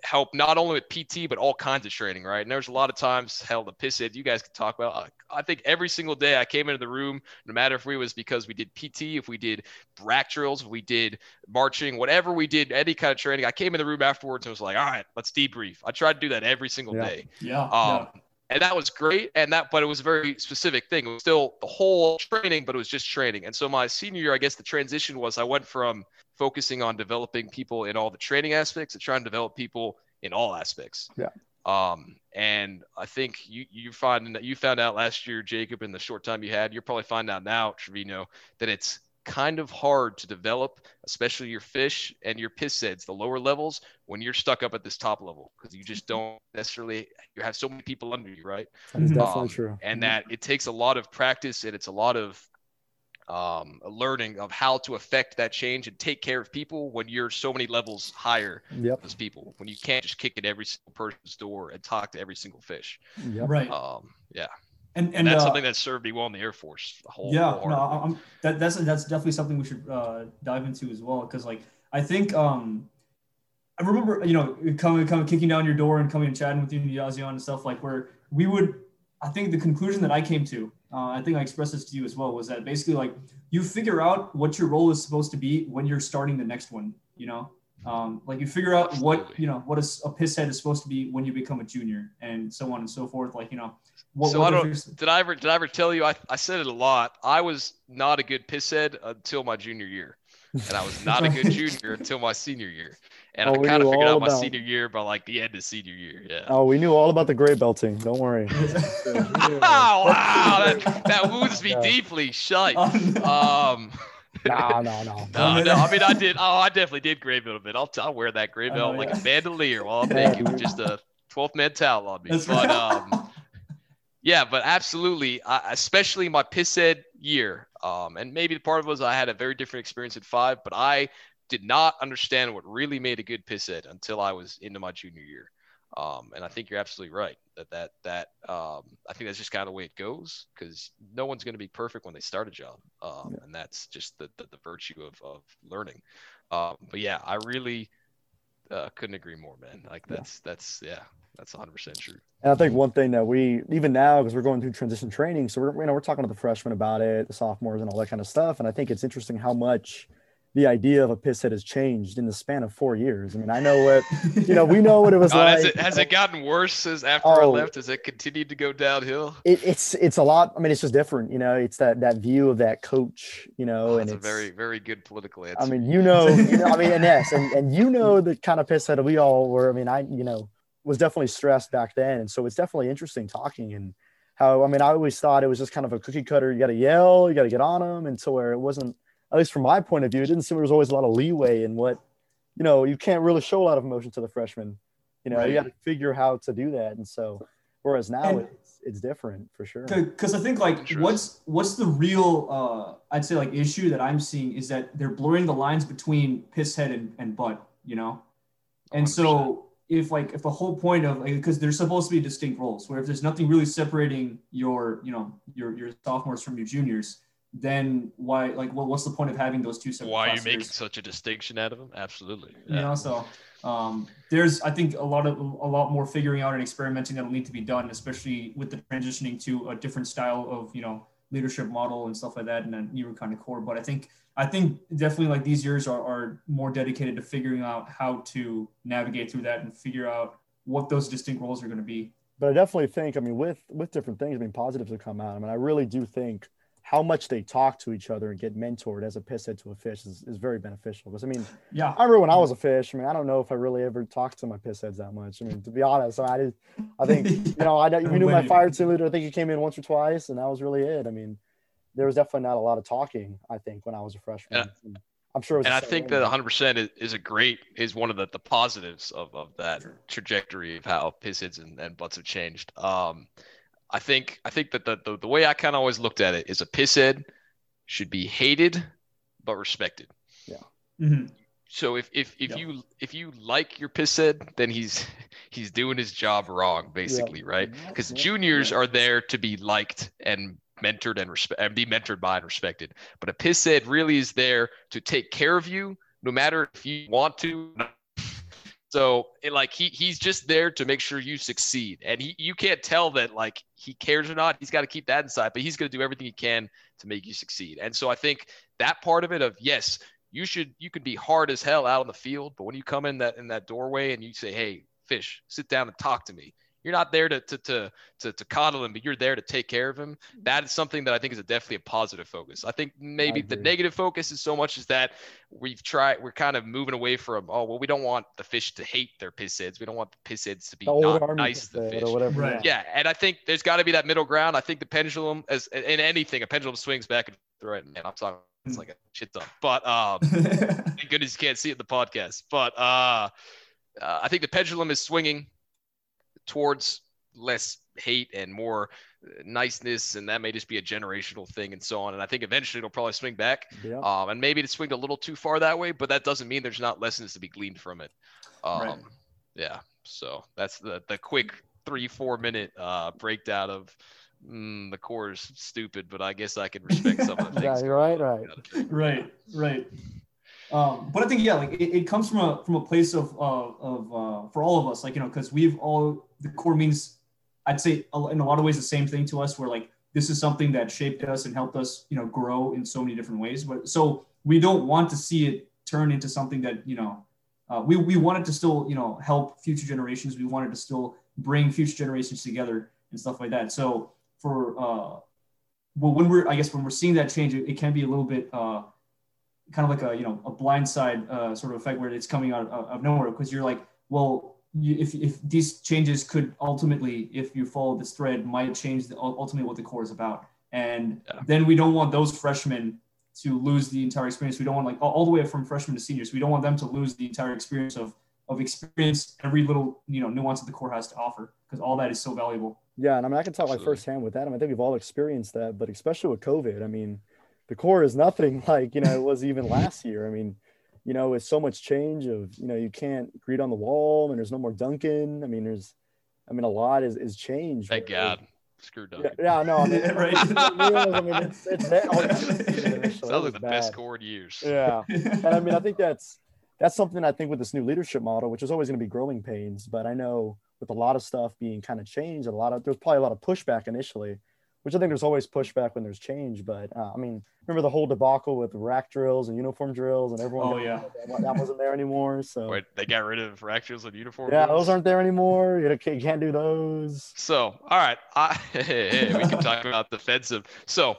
help not only with PT, but all kinds of training, right? And there's a lot of times, hell, the piss it, you guys can talk about. I, I think every single day I came into the room, no matter if we was because we did PT, if we did rack drills, if we did marching, whatever we did, any kind of training, I came in the room afterwards and was like, all right, let's debrief. I tried to do that every single yeah. day. Yeah. Um, yeah and that was great and that but it was a very specific thing. It was still the whole training but it was just training. And so my senior year i guess the transition was i went from focusing on developing people in all the training aspects to trying to develop people in all aspects. Yeah. Um and i think you you find that you found out last year jacob in the short time you had you're probably finding out now trevino that it's kind of hard to develop, especially your fish and your piss heads, the lower levels, when you're stuck up at this top level because you just don't necessarily you have so many people under you, right? That is definitely Um, true. And that it takes a lot of practice and it's a lot of um, learning of how to affect that change and take care of people when you're so many levels higher Yep. than those people. When you can't just kick at every single person's door and talk to every single fish. Yep. Right. Um, yeah, and and, and that's uh, something that served me well in the Air Force. The whole, yeah no I'm, that, that's that's definitely something we should uh, dive into as well because like i think um i remember you know coming coming kicking down your door and coming and chatting with you and Yazian and stuff like where we would i think the conclusion that i came to uh, i think i expressed this to you as well was that basically like you figure out what your role is supposed to be when you're starting the next one you know um, like you figure out what you know what is a piss head is supposed to be when you become a junior and so on and so forth like you know what, So what I don't- fix- Did I ever did I ever tell you I, I said it a lot. I was not a good piss head until my junior year. And I was not a good junior until my senior year. And Oh, I kind of figured all out my senior year by like the end of senior year. Yeah. Oh, we knew all about the gray belting. Don't worry. Oh, wow, that, that wounds me Yeah. deeply. Shite. Oh, no. Um, no, no, no. no, no, I mean I did. Oh, I definitely did gray belt a bit. I'll, t- I'll wear that gray Oh, belt like yeah. a bandolier while I'm Yeah, naked with just a 12th man towel on me. That's but right. um, yeah, but absolutely, I, especially my piss head year. Um, and maybe the part of it was I had a very different experience at five, but I did not understand what really made a good piss head until I was into my junior year. Um, and I think you're absolutely right that that that um, I think that's just kind of the way it goes because no one's going to be perfect when they start a job, um, and that's just the, the, the virtue of, of learning. Um, but yeah, I really uh, couldn't agree more, man. Like Yeah. that's that's yeah, that's 100 percent true. And I think one thing that we even now because we're going through transition training, so we're you know we're talking to the freshmen about it, the sophomores, and all that kind of stuff. And I think it's interesting how much the idea of a piss head has changed in the span of four years. I mean, I know what you know. We know what it was like. Oh, has, it, has it gotten worse as after I Oh. left? Has it continued to go downhill? it, it's it's a lot. I mean, it's just different. You know, it's that that view of that coach. You know, Oh, and that's a it's very very good political answer. I mean, you know, you know, I mean, and yes, and, and you know the kind of piss head we all were. I mean, I, you know, was definitely stressed back then. And so it's definitely interesting talking and how, I mean, I always thought it was just kind of a cookie cutter. You got to yell, you got to get on them. And so where it wasn't, at least from my point of view, it didn't seem there was always a lot of leeway in what, you know, you can't really show a lot of emotion to the freshmen. You know, Right. you got to figure how to do that. And so, whereas now And- it's, it's different for sure. because I think like Sure. what's what's the real uh, I'd say like issue that I'm seeing is that they're blurring the lines between piss head and, and butt, you know, and so if like if the whole point of because there's supposed to be distinct roles where if there's nothing really separating your you know your your sophomores from your juniors, then why like what, what's the point of having those two separate Why are you making such a distinction out of them? Absolutely. you Yeah. know so um, there's i think a lot of a lot more figuring out and experimenting that'll need to be done especially with the transitioning to a different style of you know leadership model and stuff like that and a newer kind of Corps but i think i think definitely like these years are, are more dedicated to figuring out how to navigate through that and figure out what those distinct roles are going to be but I definitely think, I mean, with with different things, I mean, positives have come out. I mean, I really do think how much they talk to each other and get mentored as a piss head to a fish is, is very beneficial. Because I mean, yeah I remember when I was a fish. I mean, I don't know if I really ever talked to my piss heads that much. I mean, to be honest, I did. I think you know, I we knew my fire team leader. I think he came in once or twice, and that was really it. I mean, there was definitely not a lot of talking. I think when I was a freshman, And I'm sure. It was and I think that 100% is, is a great is one of the, the positives of, of that Sure. trajectory of how piss heads and, and butts have changed. Um, I think I think that the, the, the way I kind of always looked at it is a piss head should be hated but respected. Mhm. So if if if Yeah. you if you like your piss head, then he's he's doing his job wrong, basically, right? Because Yeah. juniors Yeah. are there to be liked and mentored and and be mentored by and respected. But a piss head really is there to take care of you, no matter if you want to. So it, like he he's just there to make sure you succeed, and he you can't tell that like he cares or not. He's got to keep that inside, but he's going to do everything he can to make you succeed. And so I think that part of it of yes, you should you can be hard as hell out on the field, but when you come in that in that doorway and you say, "Hey, fish, sit down and talk to me," you're not there to to to to, to coddle him, but you're there to take care of him. That is something that I think is a definitely a positive focus. I think maybe the negative focus is so much as that we've tried we're kind of moving away from oh well we don't want the fish to hate their piss heads we don't want the piss heads to be not nice to the fish or whatever. Right. yeah, and I think there's got to be that middle ground. I think the pendulum, as in anything, a pendulum swings back and right. And I'm talking It's like a shit ton. But um, thank goodness you can't see it in the podcast. But uh, uh, I think the pendulum is swinging towards less hate and more niceness, and that may just be a generational thing and so on. And I think eventually it'll probably swing back. Yeah. Um, and maybe it swung a little too far that way, but that doesn't mean there's not lessons to be gleaned from it. Um, Right. Yeah. So that's the the quick three four minute uh, breakdown of mm, the Corps is stupid, but I guess I can respect some of the Yeah, things. you're right, right. right right um, but i think yeah like it, it comes from a from a place of uh, of uh, for all of us like you know because we've all the Corps means i'd say in a lot of ways the same thing to us where like this is something that shaped us and helped us you know grow in so many different ways. But so we don't want to see it turn into something that you know uh, we, we wanted to still you know help future generations. We wanted to still bring future generations together and stuff like that. So for uh, well when we're i guess when we're seeing that change it, it can be a little bit uh, kind of like a you know a blindside uh, sort of effect where it's coming out of, of nowhere because you're like well you, if, if these changes could ultimately if you follow this thread might change the, ultimately what the Corps is about and Yeah. then we don't want those freshmen to lose the entire experience we don't want like all, all the way from freshmen to seniors we don't want them to lose the entire experience of of experience every little you know nuance that the Corps has to offer because all that is so valuable Yeah, and I mean, I can talk like firsthand with that. I, mean, I think we've all experienced that, but especially with COVID, I mean, the Corps is nothing like you know it was even last year. I mean, you know, it's so much change of you know you can't greet on the wall, and there's no more Duncan. I mean, there's, I mean, a lot is is changed. Thank where- God. Screw Yeah, Duncan. yeah, no, I mean, Right. I mean, it's, it's that, oh, it's- initially, Sounds like the best bad. Corps in years. Yeah, and I mean, I think that's that's something I think with this new leadership model, which is always going to be growing pains. But I know with a lot of stuff being kind of changed, and a lot of there's probably a lot of pushback initially, which I think there's always pushback when there's change. But uh, I mean, remember the whole debacle with rack drills and uniform drills, and everyone Oh, yeah. that, that wasn't there anymore. So Wait, they got rid of rack drills and uniform. yeah, drills? those aren't there anymore. You can't- you can't do those. So, all right, I, hey, hey, we can talk about defensive. So,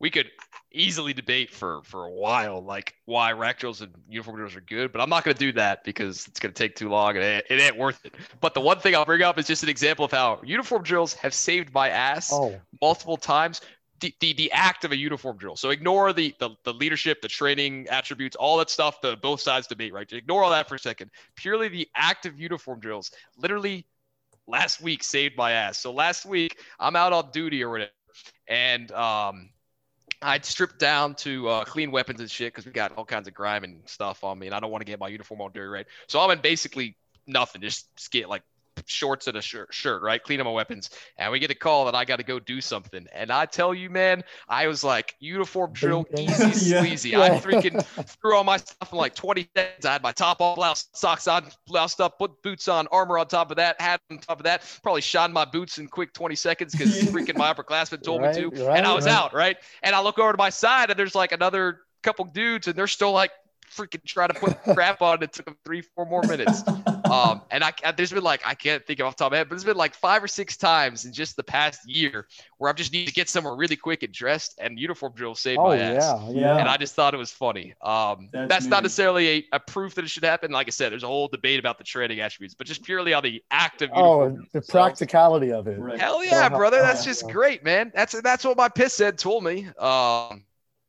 we could easily debate for for a while, like why rack drills and uniform drills are good, but I'm not going to do that because it's going to take too long and it, it ain't worth it. But the one thing I'll bring up is just an example of how uniform drills have saved my ass Oh, multiple times. The, the, the act of a uniform drill. So ignore the, the the leadership, the training attributes, all that stuff. The both sides debate, right? Ignore all that for a second. Purely the act of uniform drills. Literally, last week saved my ass. So last week I'm out on duty or whatever, and um, I'd stripped down to uh, clean weapons and shit because we got all kinds of grime and stuff on me, and I don't want to get my uniform all dirty, right? So I'm in basically nothing, just skit like shorts and a shirt, shirt, right? Cleaning my weapons, and we get a call that I got to go do something. And I tell you, man, I was like, uniform drill, easy. Yeah. sleazy. I freaking threw all my stuff in like 20 seconds. I had my top off, blouse, socks on, blouse up, put boots on, armor on top of that, hat on top of that. Probably shined my boots in quick 20 seconds because freaking my upperclassman told Right, me to. right, and I was right. out, right? And I look over to my side and there's like another couple dudes and they're still like freaking trying to put crap on. It took them three, four more minutes. Um, and I, I- there's been like, I can't think of off the top of my head, but it's been like five or six times in just the past year where I've just need to get somewhere really quick and dressed and uniform drill saved oh my ass yeah, Yeah. yeah. and I just thought it was funny. Um, That's that's, not necessarily a, a proof that it should happen. Like I said, there's a whole debate about the training attributes, but just purely on the active. Oh, the itself. practicality of it. Hell yeah, brother. That's just great, man. That's that's what my piss head told me. Um,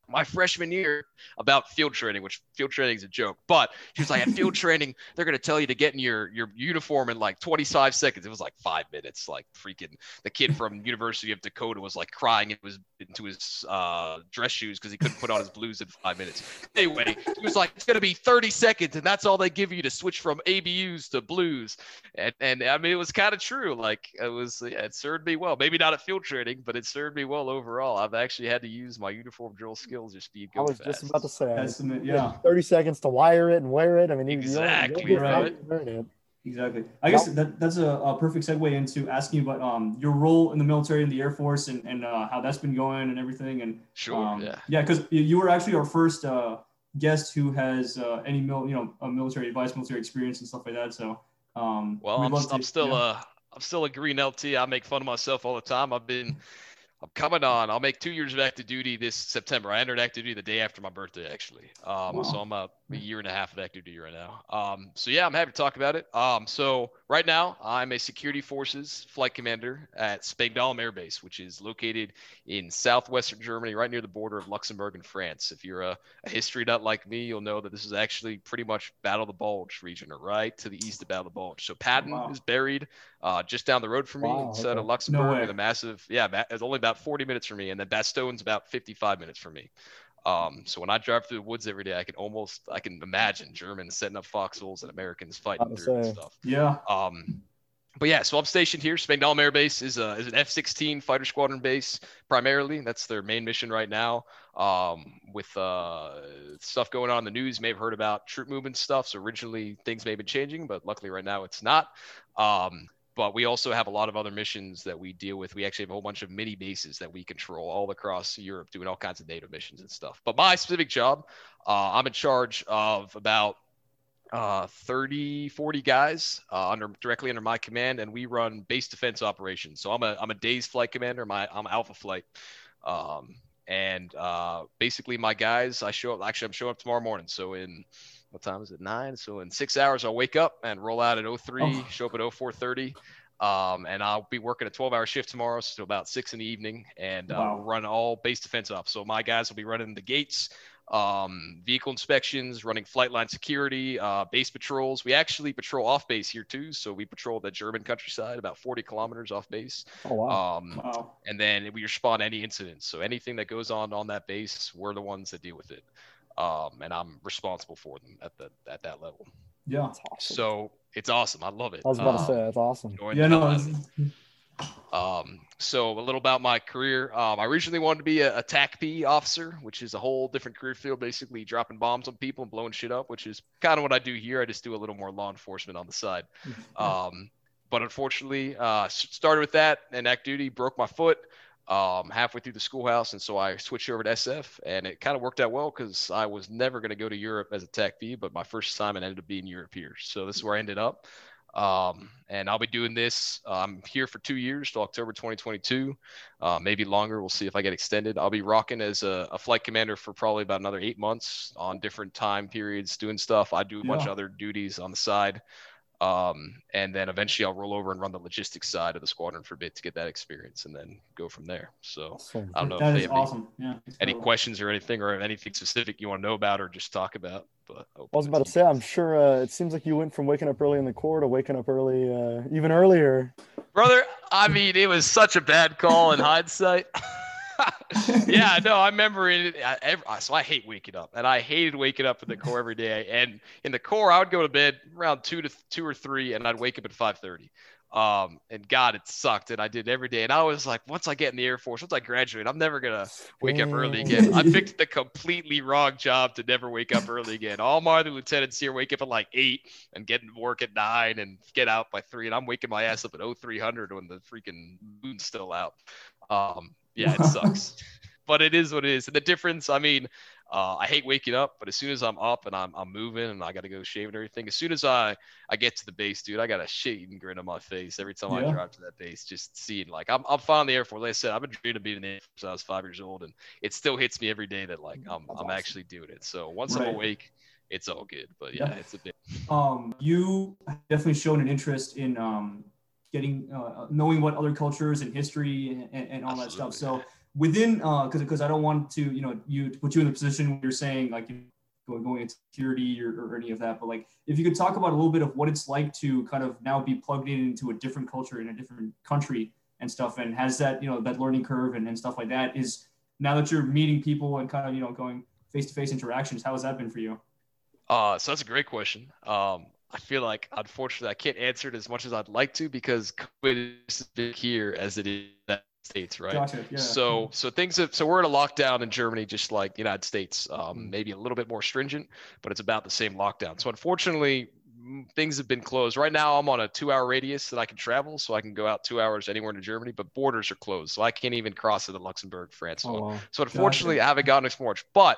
my freshman year about field training, which field training is a joke, but she was like, at field training, they're gonna tell you to get in your your uniform in like 25 seconds. It was like five minutes. Like freaking the kid from University of Dakota was like crying into his into his uh, dress shoes because he couldn't put on his blues in five minutes. Anyway, he was like, it's gonna be 30 seconds, and that's all they give you to switch from ABUs to blues. And and I mean, it was kind of true. Like it was, yeah, it served me well. Maybe not at field training, but it served me well overall. I've actually had to use my uniform drill skills just be I was fast. just about to say. That's the, yeah Thirty seconds to wire it and wear it. I mean, you- you don't- you Exactly, right. learn it. Exactly. I guess that, that's a, a perfect segue into asking you about um, your role in the military and the Air Force and, and uh, how that's been going and everything. And Sure. um, yeah. yeah, because you, you were actually our first uh, guest who has uh, any mil, you know, a military advice, military experience and stuff like that. So um, Well, we'd I'm, I'm to- still yeah. uh I'm still a green LT. I make fun of myself all the time. I've been I'm coming on. I'll make two years of active duty this September. I entered active duty the day after my birthday, actually. Um, so I'm a, a year and a half of active duty right now. Um, so yeah, I'm happy to talk about it. Um, so right now, I'm a security forces flight commander at Spangdahlem Air Base, which is located in southwestern Germany, right near the border of Luxembourg and France. If you're a, a history nut like me, you'll know that this is actually pretty much Battle of the Bulge region, or right to the east of Battle of the Bulge. So Patton Wow. is buried uh, just down the road from me Wow, instead of okay. Luxembourg way. with a massive, yeah, it's only about 40 minutes from me, and then Bastogne's about 55 minutes from me. Um, so when I drive through the woods every day, I can almost, I can imagine Germans setting up foxholes and Americans fighting through and stuff. Yeah. Um, but yeah, so I'm stationed here. Spangdahlem Air Base is, a, is an F-16 fighter squadron base primarily. That's their main mission right now. Um, with uh, stuff going on in the news, you may have heard about troop movement stuff. So originally things may have been changing, but luckily right now it's not. Um, but we also have a lot of other missions that we deal with. We actually have a whole bunch of mini bases that we control all across Europe, doing all kinds of NATO missions and stuff. But my specific job, uh, I'm in charge of about uh 30 40 guys uh, under directly under my command and we run base defense operations so i'm a i'm a day's flight commander my i'm alpha flight um and uh basically my guys i show up actually i'm showing up tomorrow morning so in what time is it nine so in six hours i'll wake up and roll out at 03 Oh. show up at 0430 um, and I'll be working a 12 hour shift tomorrow, so about six in the evening, and uh, Wow. run all base defense ops. So my guys will be running the gates, um, vehicle inspections, running flight line security, uh, base patrols. We actually patrol off base here too. So we patrol the German countryside, about 40 kilometers off base. Oh wow. Um, Wow. and then we respond to any incidents. So anything that goes on on that base, we're the ones that deal with it. Um, and I'm responsible for them at the at that level. Yeah. That's awesome. So it's awesome. I love it. I was about Uh, to say that's awesome. enjoying Yeah. No. hell out of it. it's- Um, so a little about my career. Um, I originally wanted to be a, a TACP officer, which is a whole different career field, basically dropping bombs on people and blowing shit up, which is kind of what I do here. I just do a little more law enforcement on the side. Um, but unfortunately, uh, started with that and act duty, broke my foot um, halfway through the schoolhouse, and so I switched over to SF, and it kind of worked out well because I was never going to go to Europe as a TACP, but my first assignment ended up being Europe here. So this is where I ended up. Um, and I'll be doing this. I'm here for two years till October 2022, uh, maybe longer. We'll see if I get extended. I'll be rocking as a, a flight commander for probably about another eight months on different time periods, doing stuff. I do a bunch of other duties on the side. Um, and then eventually I'll roll over and run the logistics side of the squadron for a bit to get that experience and then go from there. So Awesome. I don't know if they is have any- Yeah. any incredible. questions or anything or anything specific you want to know about or just talk about. But I was about to say, I'm sure uh, it seems like you went from waking up early in the Corps to waking up early, uh, even earlier. brother. I mean, it was such a bad call in hindsight. yeah, no, I remember it. I, ev- so I hate waking up, and I hated waking up in the Corps every day. And in the Corps, I would go to bed around two to two or three, and I'd wake up at five thirty. Um, and God, it sucked, and I did it every day. And I was like, once I get in the Air Force, once I graduate, I'm never gonna wake up early again. I picked the completely wrong job to never wake up early again. All my other lieutenants here wake up at like eight and get to work at nine and get out by three, and I'm waking my ass up at 0300 when the freaking moon's still out. Um, yeah, it sucks, but it is what it is. And the difference, I mean, uh, I hate waking up, but as soon as I'm up and I'm, I'm moving and I got to go shave and everything, as soon as I, I get to the base, dude, I got a shit grin on my face every time I drive to that base. Just seeing, like, I'm, I'm fine in the Air Force. Like I said, I've been dreaming of being in the Air Force since I was five years old, and it still hits me every day that, like, I'm, That's I'm awesome. actually doing it. So once I'm awake, it's all good. But yeah, Yeah. it's a bit. um, you definitely shown an interest in um, getting uh, knowing what other cultures and history and, and, and all that stuff. So within because because I don't want to you know you to put you in the position where you're saying like going going into security or, or any of that, but like if you could talk about a little bit of what it's like to kind of now be plugged in into a different culture in a different country and stuff, and has that you know that learning curve and, and stuff like that is now that you're meeting people and kind of you know going face to face interactions, how has that been for you? Uh, so that's a great question. Um, I feel like unfortunately I can't answer it as much as I'd like to because COVID is big here as it is in the United States, right? Gotcha. Yeah. So so things have so we're in a lockdown in Germany, just like the United States, um, maybe a little bit more stringent, but it's about the same lockdown. So unfortunately, things have been closed. Right now, I'm on a two-hour radius that I can travel, so I can go out two hours anywhere in Germany, but borders are closed, so I can't even cross into Luxembourg, France. So Oh, wow. so unfortunately, I haven't gotten explore much. But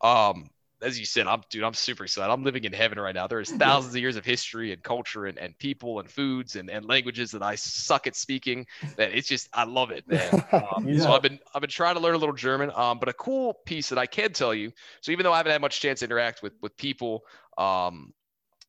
um, as you said, I'm dude, I'm super excited. I'm living in heaven right now. There's thousands of years of history and culture and, and people and foods and, and languages that I suck at speaking. That it's just I love it, man. Um, Yeah. So I've been I've been trying to learn a little German. Um, but a cool piece that I can tell you. So even though I haven't had much chance to interact with with people, um,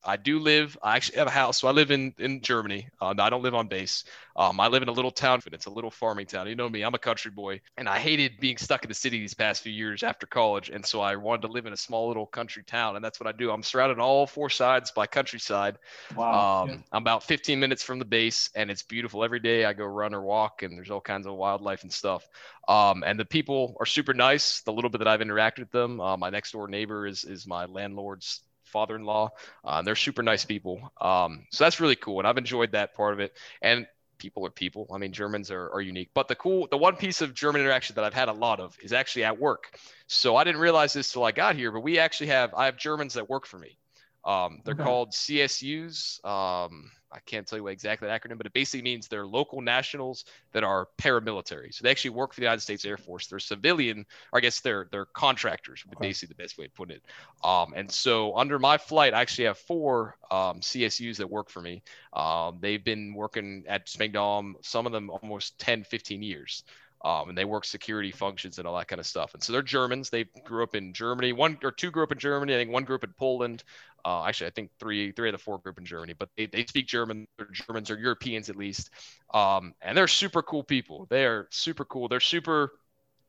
I do live. I actually have a house, so I live in in Germany. Uh, no, I don't live on base. Um, I live in a little town. but It's a little farming town. You know me. I'm a country boy, and I hated being stuck in the city these past few years after college. And so I wanted to live in a small little country town, and that's what I do. I'm surrounded on all four sides by countryside. Wow. Um, Yeah. I'm about 15 minutes from the base, and it's beautiful every day. I go run or walk, and there's all kinds of wildlife and stuff. Um, and the people are super nice. The little bit that I've interacted with them, uh, my next door neighbor is is my landlord's father-in-law. Uh, they're super nice people. Um, so that's really cool, and I've enjoyed that part of it. And people are people. I mean, Germans are, are unique. But the cool, the one piece of German interaction that I've had a lot of is actually at work. So I didn't realize this till I got here, but we actually have I have Germans that work for me. Um, they're Okay. called CSUs. Um, I can't tell you what exactly the acronym, but it basically means they're local nationals that are paramilitary. So they actually work for the United States Air Force. They're civilian, or I guess they're they're contractors. Would be Okay. basically the best way to put it. Um, and so under my flight, I actually have four um, CSUs that work for me. Um, they've been working at Spangdahlem, some of them almost 10, 15 years. Um, and they work security functions and all that kind of stuff. And so they're Germans. They grew up in Germany. One or two grew up in Germany. I think one grew up in Poland. Uh, actually, I think three, three of the four group in Germany. But they, they speak German. They're Germans or Europeans at least. Um, and they're super cool people. They are super cool. They're super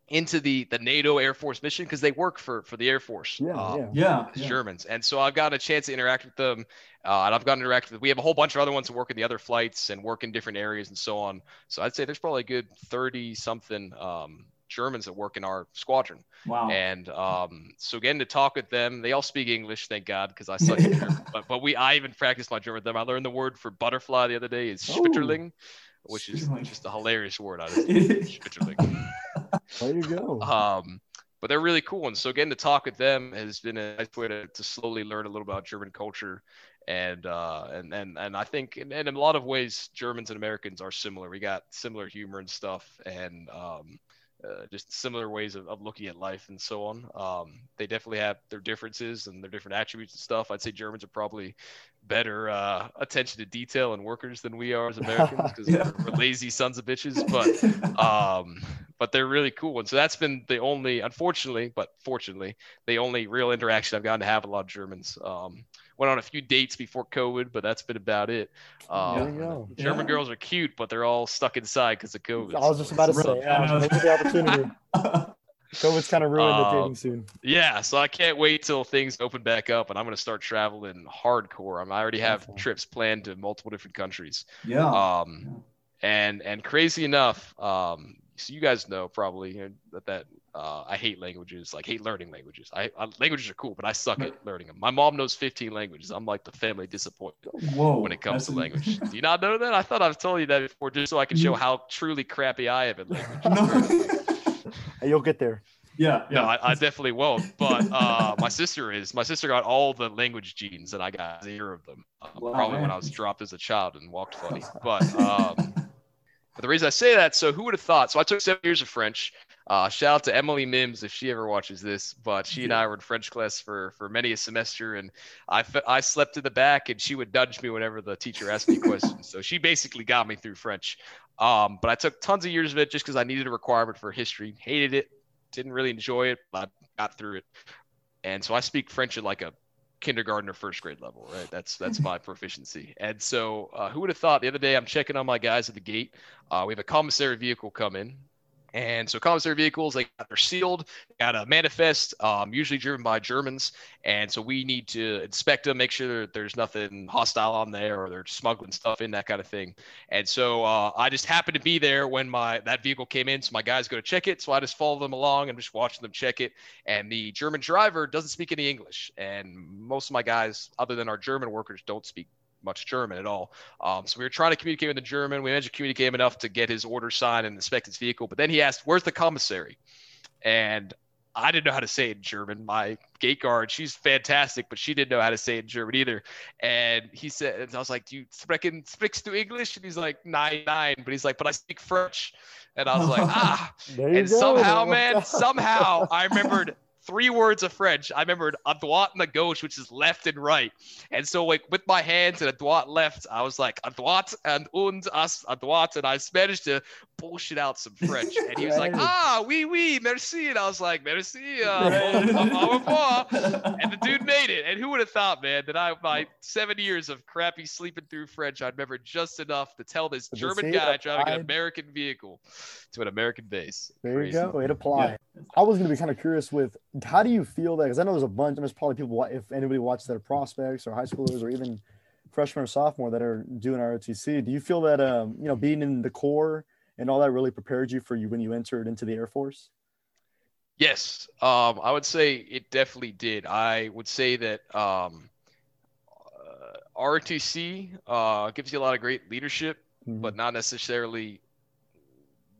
into the the NATO Air Force mission because they work for for the Air Force. Yeah, Um, yeah. Yeah. yeah. Germans. And so I've gotten a chance to interact with them. Uh, and I've gotten to interact with, we have a whole bunch of other ones who work in the other flights and work in different areas and so on. So I'd say there's probably a good 30 something um, Germans that work in our squadron. Wow. And um, so getting to talk with them, they all speak English, thank God, because I suck at German. But, but we, I even practiced my German with them. I learned the word for butterfly the other day is Oh. Schmetterling, which is just a hilarious word. I just, Schmetterling. There you go. Um, but they're really cool. And so getting to talk with them has been a nice way to, to slowly learn a little about German culture. And, uh, and, and, and I think, and, and in a lot of ways, Germans and Americans are similar. We got similar humor and stuff and, um, uh, just similar ways of, of looking at life and so on. Um, they definitely have their differences and their different attributes and stuff. I'd say Germans are probably better uh, attention to detail and workers than we are as Americans because Yeah. we're, we're lazy sons of bitches. But um, but they're really cool. And so that's been the only, unfortunately, but fortunately, the only real interaction I've gotten to have a lot of Germans. Um, went on a few dates before COVID, but that's been about it. Um, there you go. German Yeah. girls are cute, but they're all stuck inside because of COVID. I was just about to Right. say, yeah, I know. the opportunity. COVID's kind of ruined the Um, dating scene. Yeah, so I can't wait till things open back up, and I'm going to start traveling hardcore. I'm, I already have Definitely. trips planned to multiple different countries. yeah. Um, and and crazy enough, um, so you guys know probably that that uh, I hate languages, like hate learning languages. I, I languages are cool, but I suck at learning them. My mom knows 15 languages. I'm like the family disappointment Whoa. when it comes to language. Do you not know that? I thought I've told you that before, just so I can show how truly crappy I am at language. no. You'll get there. yeah. No, Yeah. I, I definitely won't. But uh, my sister is. My sister got all the language genes, and I got zero of them. Uh, Wow, probably when. I was dropped as a child and walked funny. But um, but the reason I say that, so who would have thought? So I took seven years of French. Uh, shout out to Emily Mims if she ever watches this. But she and I were in French class for for many a semester, and I fe- I slept in the back, and she would nudge me whenever the teacher asked me questions. So she basically got me through French. Um, but I took tons of years of it just because I needed a requirement for history. Hated it, didn't really enjoy it, but I got through it. And so I speak French at like a kindergarten or first grade level, right? That's that's my proficiency. And so uh, who would have thought? The other day I'm checking on my guys at the gate. Uh, we have a commissary vehicle come in. And so commissary vehicles, they got, they're sealed, got a manifest, um, usually driven by Germans. And so we need to inspect them, make sure there's nothing hostile on there or they're smuggling stuff in, that kind of thing. And so uh, I just happened to be there when my that vehicle came in. So my guys go to check it. So I just follow them along and just watching them check it. And the German driver doesn't speak any English. And most of my guys, other than our German workers, don't speak much German at all. Um, so we were trying to communicate with the German. We managed to communicate him enough to get his order signed and inspect his vehicle. But then he asked, "Where's the commissary?" And I didn't know how to say it in German. My gate guard, she's fantastic, but she didn't know how to say it in German either. And he said, and I was like, "Do you sprechen sprichst du English?" And he's like, "Nein, nein." But he's like, "But I speak French." And I was like, "Ah." And go. somehow, man, somehow I remembered three words of French. I remembered a droite and a gauche, which is left and right. And so, like with my hands and a droite left, I was like a droite and und as a droite, and I managed to bullshit out some French, and he was like, "Ah, oui, oui, merci," and I was like, "Merci, uh, and the dude made it. And who would have thought, man, that I my seven years of crappy sleeping through French, I'd remember just enough to tell this But German guy it driving an. American vehicle to an American base. There Crazy. you go. It applied. I was going to be kind of curious with how do you feel that? Because I know there's a bunch. There's probably people, if anybody watches that are prospects or high schoolers or even freshman or sophomore that are doing ROTC. Do you feel that, um, you know, being in the Corps and all that really prepared you for you when you entered into the Air Force? Yes, um, I would say it definitely did. I would say that um, uh, ROTC uh, gives you a lot of great leadership, Mhm. but not necessarily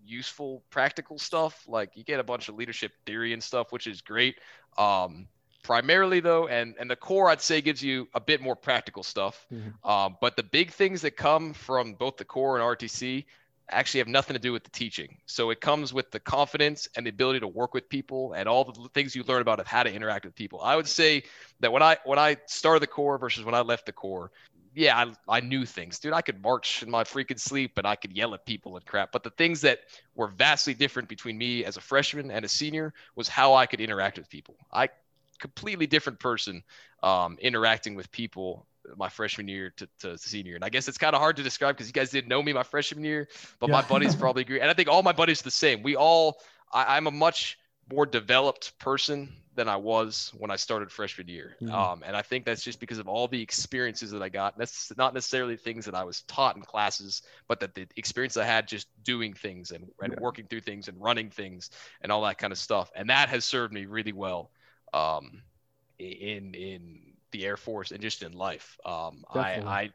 useful practical stuff. Like you get a bunch of leadership theory and stuff, which is great. Um, primarily though, and and the Corps I'd say gives you a bit more practical stuff. Mhm. Um, but the big things that come from both the Corps and RTC actually have nothing to do with the teaching. So it comes with the confidence and the ability to work with people and all the things you learn about of how to interact with people. I would say that when I when I started the Corps versus when I left the Corps, yeah, I, I knew things, dude. I could march in my freaking sleep and I could yell at people and crap. But the things that were vastly different between me as a freshman and a senior was how I could interact with people. I completely different person um, interacting with people my freshman year to, to senior. And I guess it's kind of hard to describe because you guys didn't know me my freshman year, but my buddies probably agree. And I think all my buddies are the same. We all, I, I'm a much more developed person than I was when I started freshman year. Mhm. Um, and I think that's just because of all the experiences that I got. That's not necessarily things that I was taught in classes, but that the experience I had just doing things and, and Yeah. working through things and running things and all that kind of stuff. And that has served me really well um, in in the Air Force and just in life. Um, I, I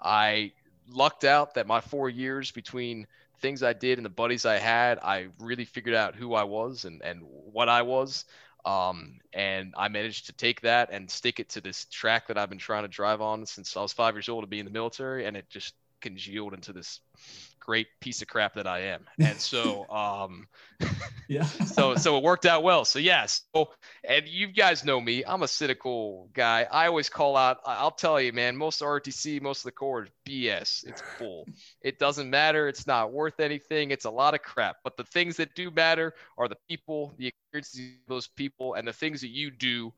I lucked out that my four years between things I did and the buddies I had, I really figured out who I was and, and what I was. Um, and I managed to take that and stick it to this track that I've been trying to drive on since I was five years old to be in the military. And it just congealed into this great piece of crap that I am. And so, um, yeah. so so it worked out well. So yes. So and you guys know me. I'm a cynical guy. I always call out. I'll tell you, man. Most RTC, most of the Corps is BS. It's bull. It doesn't matter. It's not worth anything. It's a lot of crap. But the things that do matter are the people, the experiences of those people, and the things that you do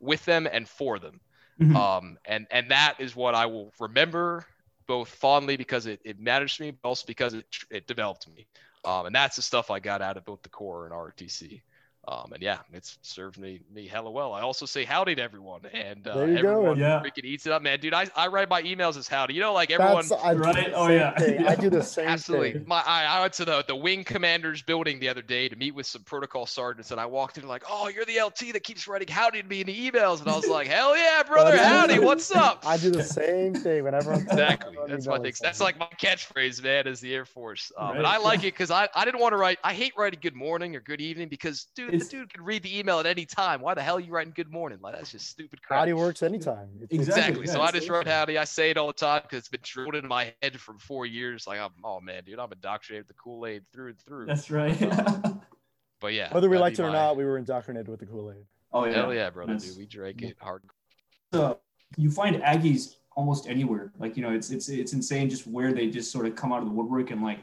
with them and for them. Mhm. Um, and and that is what I will remember both fondly because it, it matters to me, but also because it it developed me. Um, and that's the stuff I got out of both the Corps and RTC. Um, and yeah, it's served me me hella well. I also say howdy to everyone, and uh, There you go. everyone Yeah. freaking eats it up, man. Dude, I, I write my emails as howdy. You know, like everyone. I do Right? Oh, same yeah. I do the same Absolutely. thing. My I, I went to the, the wing commander's building the other day to meet with some protocol sergeants, and I walked in like, "Oh, you're the LT that keeps writing howdy to me in the emails," and I was like, "Hell yeah, brother, howdy, what's up?" I do the same thing whenever I'm Exactly. That's my thing. That's like my catchphrase, man, is the Air Force. Um, And I like it because I, I didn't want to write, I hate writing good morning or good evening because, dude, It's- the dude can read the email at any time. Why the hell are you writing good morning? Like, that's just stupid crap. Howdy works anytime. It's- it's- Exactly, Exactly. yeah, so I just wrote howdy. I say it all the time because it's been drilled into my head for four years. Like, I'm, oh man, dude, I'm indoctrinated with the Kool Aid through and through. That's right. but yeah. Whether we liked it or my- not, we were indoctrinated with the Kool Aid. oh yeah. Hell yeah, brother, That's- dude. We drank it hard. So you find Aggies almost anywhere. Like you know, it's it's it's insane just where they just sort of come out of the woodwork and like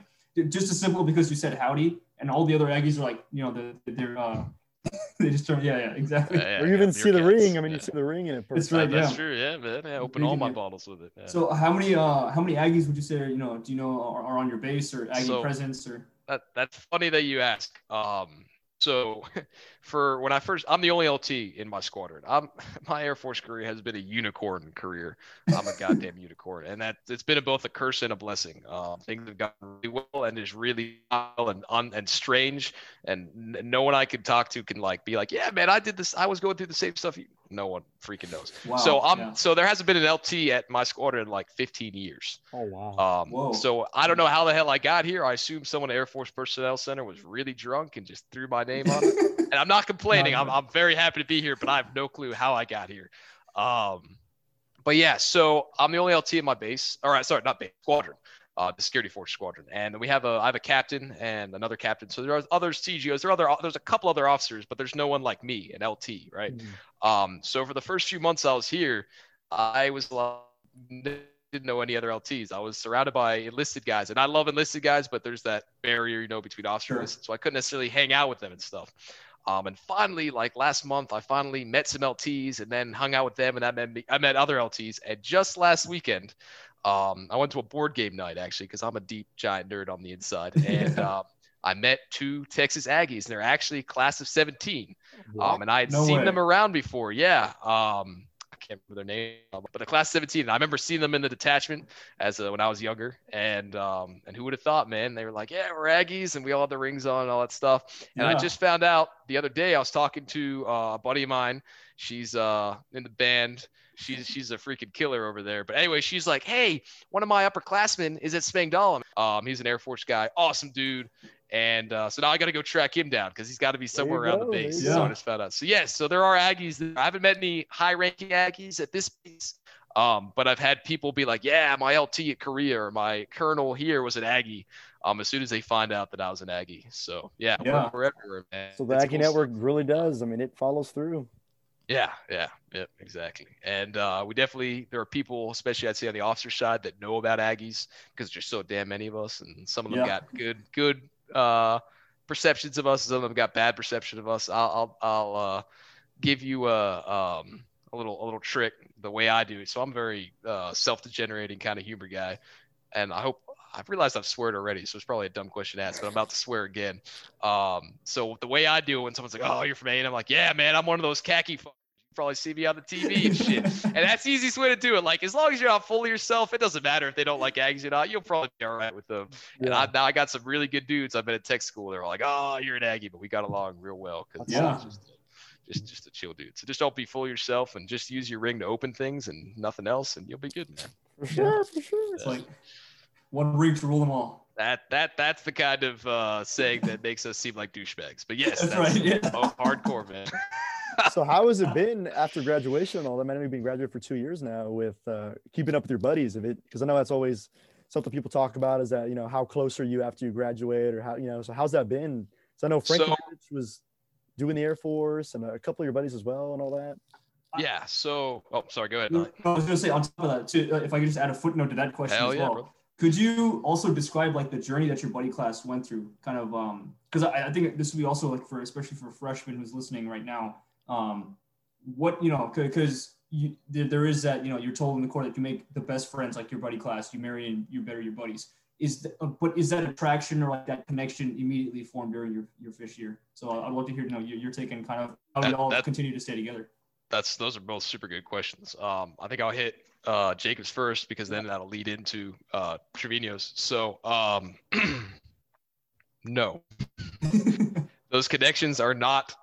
just as simple because you said howdy and all the other Aggies are like you know the, they're uh they just turn yeah yeah exactly. Yeah, yeah, or you yeah, even see the Beercats. ring. I mean, Yeah. you see the ring in it. That's perfect. right. That's yeah. true. Yeah, man. Yeah, open all my bottles with it. Yeah. So how many uh how many Aggies would you say are, you know do you know are, are on your base or Aggie So- presence or that that's funny that you ask. Um, so for when I first, I'm the only LT in my squadron. I'm my Air Force career has been a unicorn career. I'm a goddamn unicorn, and that it's been a, both a curse and a blessing. Um, things have gone really well and is really wild and un, and strange, and n- no one I can talk to can like be like, yeah, man, I did this. I was going through the same stuff. No one freaking knows. wow so I'm yeah. so there hasn't been an LT at my squadron in like 15 years. Oh wow. Um, Whoa. so I don't know how the hell I got here. I assume someone at Air Force Personnel Center was really drunk and just threw my name on it. And I'm not complaining. I'm, I'm very happy to be here, but I have no clue how I got here. Um, but yeah, so I'm the only LT in my base. All right, sorry, not base, squadron, uh, the security force squadron. And we have a, I have a captain and another captain. So there are other CGOs. There are other, there's a couple other officers, but there's no one like me, an LT, right? Mm. Um, so for the first few months I was here, I was like, didn't know any other LTs. I was surrounded by enlisted guys, and I love enlisted guys, but there's that barrier, you know, between officer Sure. so I couldn't necessarily hang out with them and stuff. Um, and finally, like last month, I finally met some LTs and then hung out with them, and I met me, I met other LTs. And just last weekend, um, I went to a board game night actually because I'm a deep giant nerd on the inside, and um, I met two Texas Aggies, and they're actually class of 17. Um, and I had No seen way. them around before. Yeah. Um, can't remember their name, but the class 17. I remember seeing them in the detachment as uh, when I was younger. And um, and who would have thought, man? They were like, yeah, we're Aggies, and we all had the rings on and all that stuff. And I just found out the other day. I was talking to uh, a buddy of mine. She's uh in the band. She's she's a freaking killer over there. But anyway, she's like, hey, one of my upperclassmen is at Spangdahlem. Um, he's an Air Force guy, awesome dude. And uh, so now I got to go track him down because he's got to be somewhere around go, the base. you So go. I just found out. So yes, so there are Aggies. there. I haven't met any high-ranking Aggies at this base, um, but I've had people be like, "Yeah, my LT at Korea or my colonel here was an Aggie." Um, as soon as they find out that I was an Aggie. So yeah, we're- Yeah. We're, everywhere, man. So the It's Aggie cool Network really does. I mean, it follows through. yeah, yeah, yeah, exactly. And uh, we definitely there are people, especially I'd say on the officer side, that know about Aggies because there's so damn many of us, and some of them Yeah. got good, good uh, perceptions of us. Some of them got bad perception of us. I'll, I'll, I'll uh, give you a um, a little a little trick the way I do. So I'm very uh, self-degenerating kind of humor guy, and I hope. I've realized I've sweared already, so it's probably a dumb question to ask, but I'm about to swear again. Um, so the way I do it when someone's like, "Oh, you're from A," and I'm like, "Yeah, man, I'm one of those khaki. You probably see me on the TV and shit." and that's the easiest way to do it. Like, as long as you're not fully yourself, it doesn't matter if they don't like Aggies or not. You'll probably be all right with them. And I, now I got some really good dudes. I've been at tech school. They're all like, "Oh, you're an Aggie," but we got along real well because Yeah. just, just just a chill dude. So just don't be full of yourself and just use your ring to open things and nothing else, and you'll be good, man. For sure, for sure. It's like one ring to rule them all. That that that's the kind of uh, saying that makes us seem like douchebags. But yes, That's that's, right, yeah. oh, hardcore, man. so how has it been after graduation and all that? Man, you've been graduate for two years now with uh, keeping up with your buddies of it, because I know that's always something people talk about is that you know how close are you after you graduate or how you know so how's that been? So I know Frank So- was doing the Air Force and a couple of your buddies as well and all that. Yeah. So, oh, sorry. Go ahead. No, Nolly. I was going to say on top of that, too, uh, if I could just add a footnote to that question Hell as yeah, well. brother. Could you also describe like the journey that your buddy class went through? Kind of, um, because I, I think this would be also like for especially for a freshman who's listening right now. Um, what you know, because you there, is that you know you're told in the court that you make the best friends like your buddy class, you marry and you better your buddies. Is the, uh, but is that attraction or like that connection immediately formed during your your fish year? So I'd love to hear you know your, your take on kind of how we all that- continue to stay together. That's those are both super good questions. Um, I think I'll hit uh, Jacob's first because then that'll lead into uh, Treviño's. So, um, no, those connections are not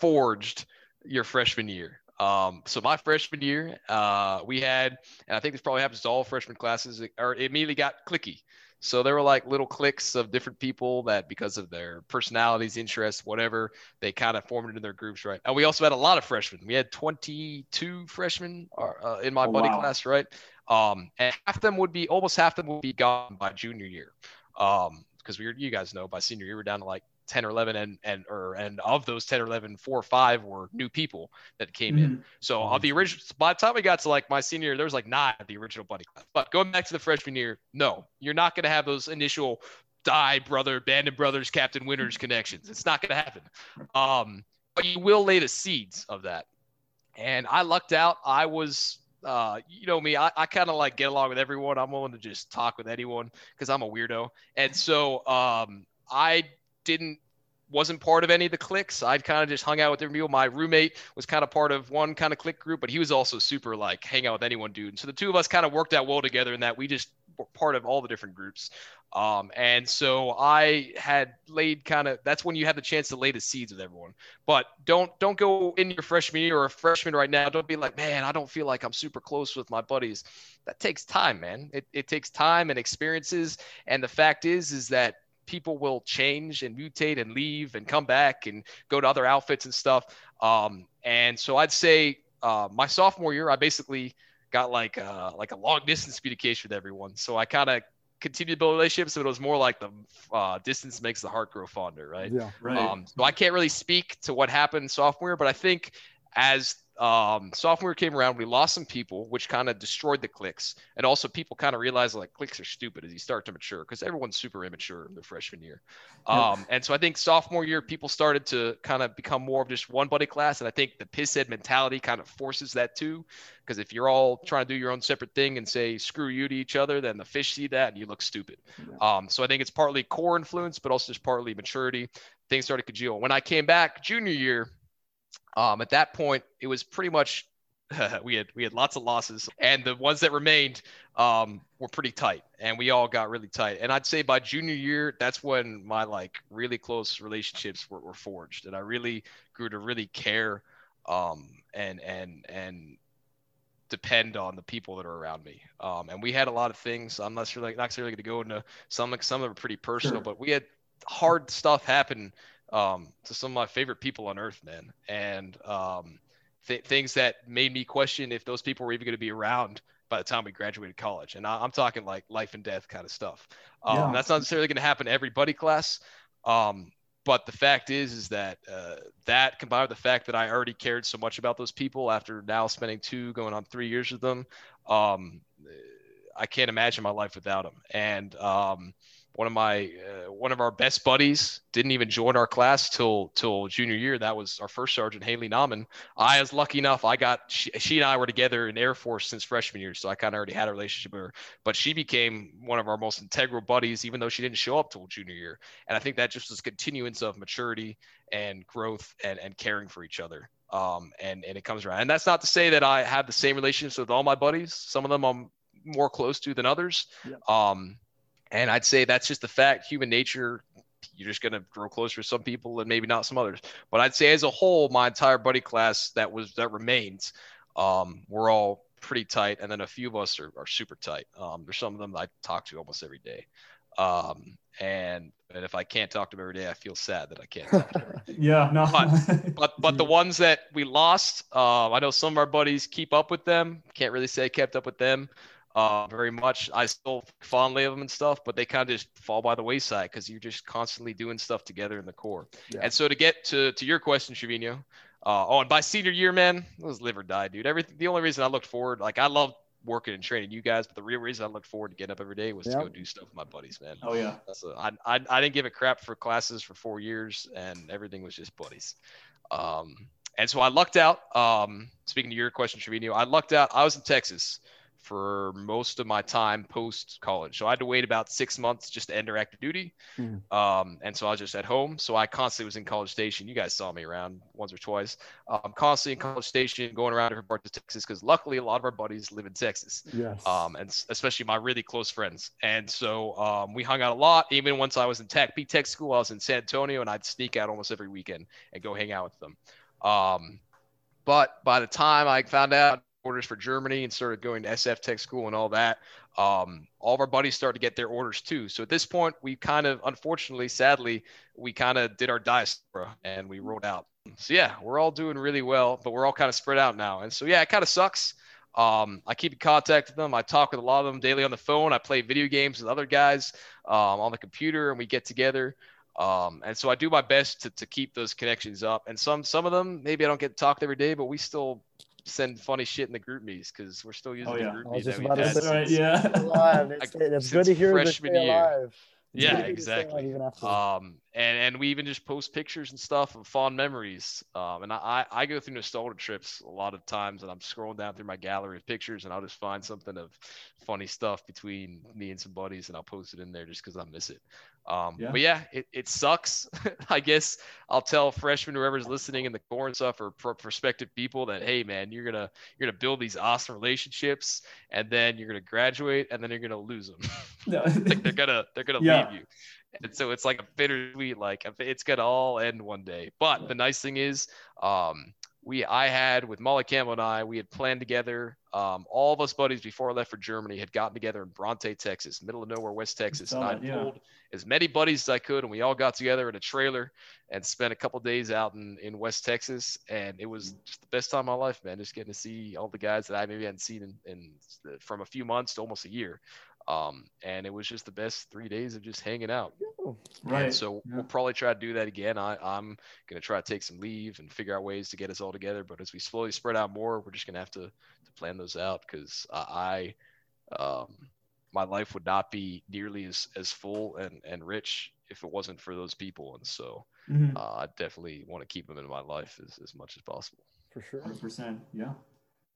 forged your freshman year. Um, so my freshman year, uh, we had, and I think this probably happens to all freshman classes, or it immediately got clicky. So there were like little cliques of different people that, because of their personalities, interests, whatever, they kind of formed into their groups, right? And we also had a lot of freshmen. We had 22 freshmen uh, in my Oh, buddy wow. class, right? Um, and half of them would be almost half of them would be gone by junior year. Um, because we were, you guys know, by senior year we're down to like 10 or 11, and and or and of those 10 or 11, four or five were new people that came in. Mhm. So of the original, by the time we got to like my senior year, there was like nine of the original buddy class. But going back to the freshman year, no, you're not going to have those initial die brother, band of brothers, Captain Winters connections. It's not going to happen. Um, but you will lay the seeds of that. And I lucked out. I was, uh, you know me, I, I kind of like get along with everyone. I'm willing to just talk with anyone because I'm a weirdo. And so um, I didn't wasn't part of any of the cliques. I'd kind of just hung out with different people. My roommate was kind of part of one kind of clique group, but he was also super like hang out with anyone dude. And so the two of us kind of worked out well together in that we just were part of all the different groups. Um, and so I had laid kind of that's when you have the chance to lay the seeds with everyone. But don't don't go in your freshman year or a freshman right now. Don't be like, man, I don't feel like I'm super close with my buddies. That takes time, man. It, it takes time and experiences. And the fact is, is that people will change and mutate and leave and come back and go to other outfits and stuff. Um, and so I'd say uh, my sophomore year, I basically got like uh, like a long distance communication with everyone. So I kind of continued to build relationships, but it was more like the uh, distance makes the heart grow fonder, right? Yeah. Right. Um, so I can't really speak to what happened sophomore, year, but I think as um, sophomore came around, we lost some people, which kind of destroyed the cliques. And also, people kind of realized like cliques are stupid as you start to mature because everyone's super immature in their freshman year. Um, and so I think sophomore year, people started to kind of become more of just one buddy class. And I think the piss head mentality kind of forces that too. Because if you're all trying to do your own separate thing and say screw you to each other, then the fish see that and you look stupid. Um, so I think it's partly Corps influence, but also just partly maturity. Things started to congeal. When I came back junior year, um, at that point, it was pretty much we had we had lots of losses, and the ones that remained um, were pretty tight, and we all got really tight. And I'd say by junior year, that's when my like really close relationships were, were forged, and I really grew to really care um, and and and depend on the people that are around me. Um, and we had a lot of things. I'm not sure, like, not necessarily going to go into some. Some of them are pretty personal, Sure. but we had hard stuff happen um, to some of my favorite people on earth, man. And um, th- things that made me question if those people were even going to be around by the time we graduated college. And I- I'm talking like life and death kind of stuff. Um, Yeah. That's not necessarily going to happen to every buddy class. Um, but the fact is, is that uh, that combined with the fact that I already cared so much about those people after now spending two, going on three years with them, um, I can't imagine my life without them. And um, one of my uh, one of our best buddies didn't even join our class till till junior year. That was our first sergeant, Haley Nauman. I was lucky enough. I got she, she and I were together in Air Force since freshman year, so I kind of already had a relationship with her. But she became one of our most integral buddies, even though she didn't show up till junior year. And I think that just was a continuance of maturity and growth and and caring for each other. Um, and and it comes around. And that's not to say that I have the same relationships with all my buddies. Some of them I'm more close to than others. Yeah. Um, and I'd say that's just the fact, human nature. You're just gonna grow closer to some people and maybe not some others. But I'd say as a whole, my entire buddy class that was that remains, um, we're all pretty tight, and then a few of us are, are super tight. Um, there's some of them I talk to almost every day. Um, and and if I can't talk to them every day, I feel sad that I can't. Talk to them. Yeah, no. But but the ones that we lost, uh, I know some of our buddies keep up with them. Can't really say I kept up with them uh, very much. I still think fondly of them and stuff, but they kind of just fall by the wayside because you're just constantly doing stuff together in the Corps. Yeah. And so to get to to your question, Treviño, uh, oh, and by senior year, man, it was live or die, dude. Everything. The only reason I looked forward, like I loved working and training you guys, but the real reason I looked forward to getting up every day was to go do stuff with my buddies, man. oh yeah. So I, I, I didn't give a crap for classes for four years and everything was just buddies. Um, and so I lucked out. Um, speaking to your question, Treviño, I lucked out. I was in Texas for most of my time post college. So I had to wait about six months just to enter active duty. Mhm. Um, and so I was just at home. So I constantly was in College Station. You guys saw me around once or twice. Um, constantly in College Station, going around different parts of Texas because luckily a lot of our buddies live in Texas Yes. um, and especially my really close friends. And so um, we hung out a lot. Even once I was in tech, B Tech school, I was in San Antonio, and I'd sneak out almost every weekend and go hang out with them. Um, but by the time I found out orders for Germany and started going to SF Tech school and all that, um, all of our buddies started to get their orders too. So at this point, we kind of, unfortunately, sadly, we kind of did our diaspora and we rolled out. So yeah, we're all doing really well, but we're all kind of spread out now. And so yeah, it kind of sucks. Um, I keep in contact with them. I talk with a lot of them daily on the phone. I play video games with other guys um, on the computer, and we get together. Um, and so I do my best to, to keep those connections up. And some some of them maybe I don't get talked every day, but we still send funny shit in the GroupMe's because we're still using Oh, the yeah. group I was just about to That's say- right. Yeah. alive. It's, it's good to hear that freshman year. alive. It's Yeah, good to hear you stay exactly. alive even after. Um, and and we even just post pictures and stuff of fond memories. Um, and I I go through nostalgia trips a lot of times, and I'm scrolling down through my gallery of pictures, and I'll just find something of funny stuff between me and some buddies, and I'll post it in there just because I miss it. Um, Yeah. but yeah, it, it sucks. I guess I'll tell freshmen, whoever's listening in the Corps and stuff, or pro- prospective people that, hey man, you're gonna you're gonna build these awesome relationships, and then you're gonna graduate, and then you're gonna lose them. Like they're gonna they're gonna Yeah. leave you and so it's like a bittersweet like it's gonna all end one day. But the nice thing is um we i had with molly campbell and i we had planned together um all of us buddies before i left for germany had gotten together in bronte texas middle of nowhere west texas. and i yeah. pulled as many buddies as i could and we all got together in a trailer and spent a couple days out in, in west texas. And it was just the best time of my life man just getting to see all the guys that i maybe hadn't seen in, in from a few months to almost a year Um, and it was just the best three days of just hanging out. Right. And so Yeah. we'll probably try to do that again. I, I'm gonna try to take some leave and figure out ways to get us all together. But as we slowly spread out more, we're just gonna have to, to plan those out because I, I, um, my life would not be nearly as, as full and, and rich if it wasn't for those people. And so Mhm. uh, I definitely want to keep them in my life as, as much as possible. For sure. 100%. Yeah.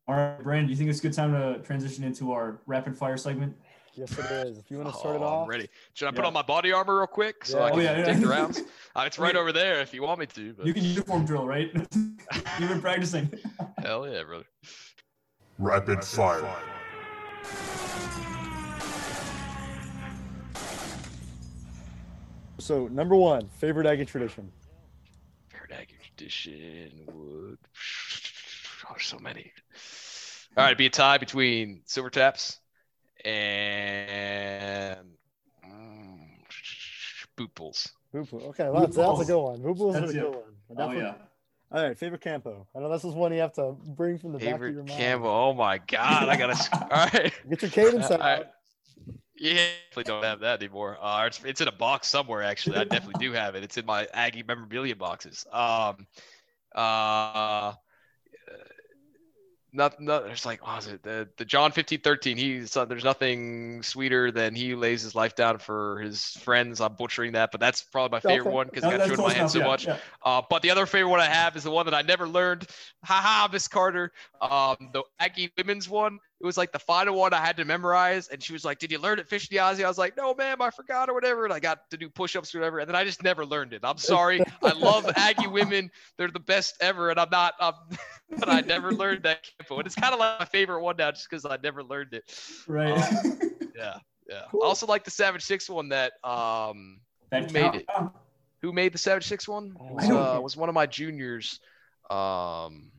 All right, Brandon, do you think it's a good time to transition into our rapid fire segment? Yes, it is. If you want to start it Oh, off, I'm ready. Should I put Yeah. on my body armor real quick so I can Oh, yeah, yeah. take the rounds? Uh, it's right over there if you want me to. But You can uniform drill, right? You've been practicing. hell yeah, brother. Rapid fire. So number one, favorite Aggie tradition. Favorite Aggie tradition would. Oh, there's so many. All right, be a tie between Silver Taps and mm, Boot Bulls. Okay, well, that's, that's a good one. Hoople is a good it. one. Oh, yeah. All right, favorite campo. I know this is one you have to bring from the back of your Favorite mind. Campbell. Oh my God, I gotta. s- All right. Get your cadence All out. right. Yeah, definitely don't have that anymore. Uh, it's, it's in a box somewhere. Actually, I definitely do have it. It's in my Aggie memorabilia boxes. Um, uh, not, not there's like was it the the John fifteen thirteen. He's uh, there's nothing sweeter than he lays his life down for his friends. I'm butchering that, but that's probably my favorite Okay. one because No, I got that's in my enough, so yeah, much. yeah. Uh, but the other favorite one I have is the one that I never learned. Haha, Miss Carter. Um, the Aggie women's one. It was like the final one I had to memorize, and she was like, "Did you learn it, Fish Diazzi?" I was like, "No, ma'am, I forgot or whatever." And I got to do push-ups or whatever, and then I just never learned it. I'm sorry. I love Aggie women; they're the best ever, and I'm not. Um, but I never learned that campo, and it's kind of like my favorite one now, just because I never learned it. Right. Yeah, yeah. Cool. I also like the Savage Six one that um that Who made it? who made the Savage Six one? It was, I uh, was one of my juniors. Um,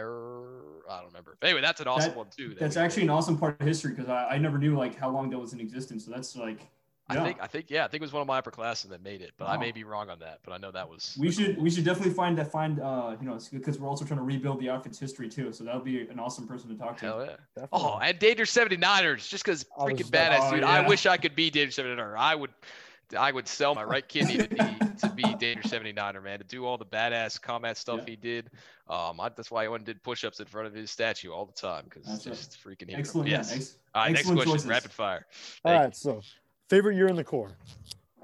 Mer, I don't remember. Anyway, that's an awesome That- one too. that That's we- actually an awesome part of history because I, I never knew like how long that was in existence. So that's like, I think, I think, yeah, I think it was one of my upperclassmen that made it, but I may be wrong on that. But I know that was. we should we should definitely find that find uh you know because we're also trying to rebuild the outfit's history too. So that'll be an awesome person to talk to. Hell yeah. Definitely. Oh, and Danger 79ers, just because I freaking just about- badass, Oh, dude. I wish I could be Danger 79er. I would, I would sell my right kidney to be to be Danger 79er, man. To do all the badass combat stuff Yeah. he did. Um, I, that's why I went and did push-ups in front of his statue all the time because it's That's just freaking hero. Excellent. Yes. Yeah. Ex- all right, next question. choices. Rapid fire. All Thank right, so favorite year in the Corps.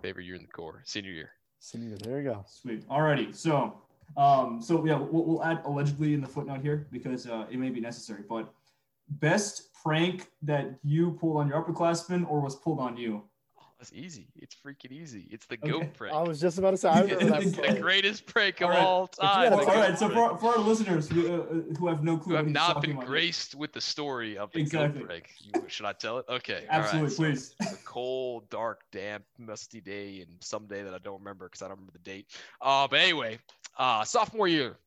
Favorite year in the Corps, senior year. Senior. Year, there you go. Sweet. Alrighty. So, um, so yeah, we'll, we'll add allegedly in the footnote here because uh, it may be necessary. But best prank that you pulled on your upperclassmen or was pulled on you? That's easy. It's freaking easy. It's the Okay. goat prank. I was just about to say. I remember that. It's the prank. greatest prank of All right. all time. had the a- All goat right. So for, for our listeners who, uh, who have no clue, who have not been graced with the story of the Exactly. goat prank. You, should I tell it? Okay. Absolutely, all right. so please. it's a cold, dark, damp, musty day, and some day that I don't remember because I don't remember the date. Uh, but anyway, uh, sophomore year.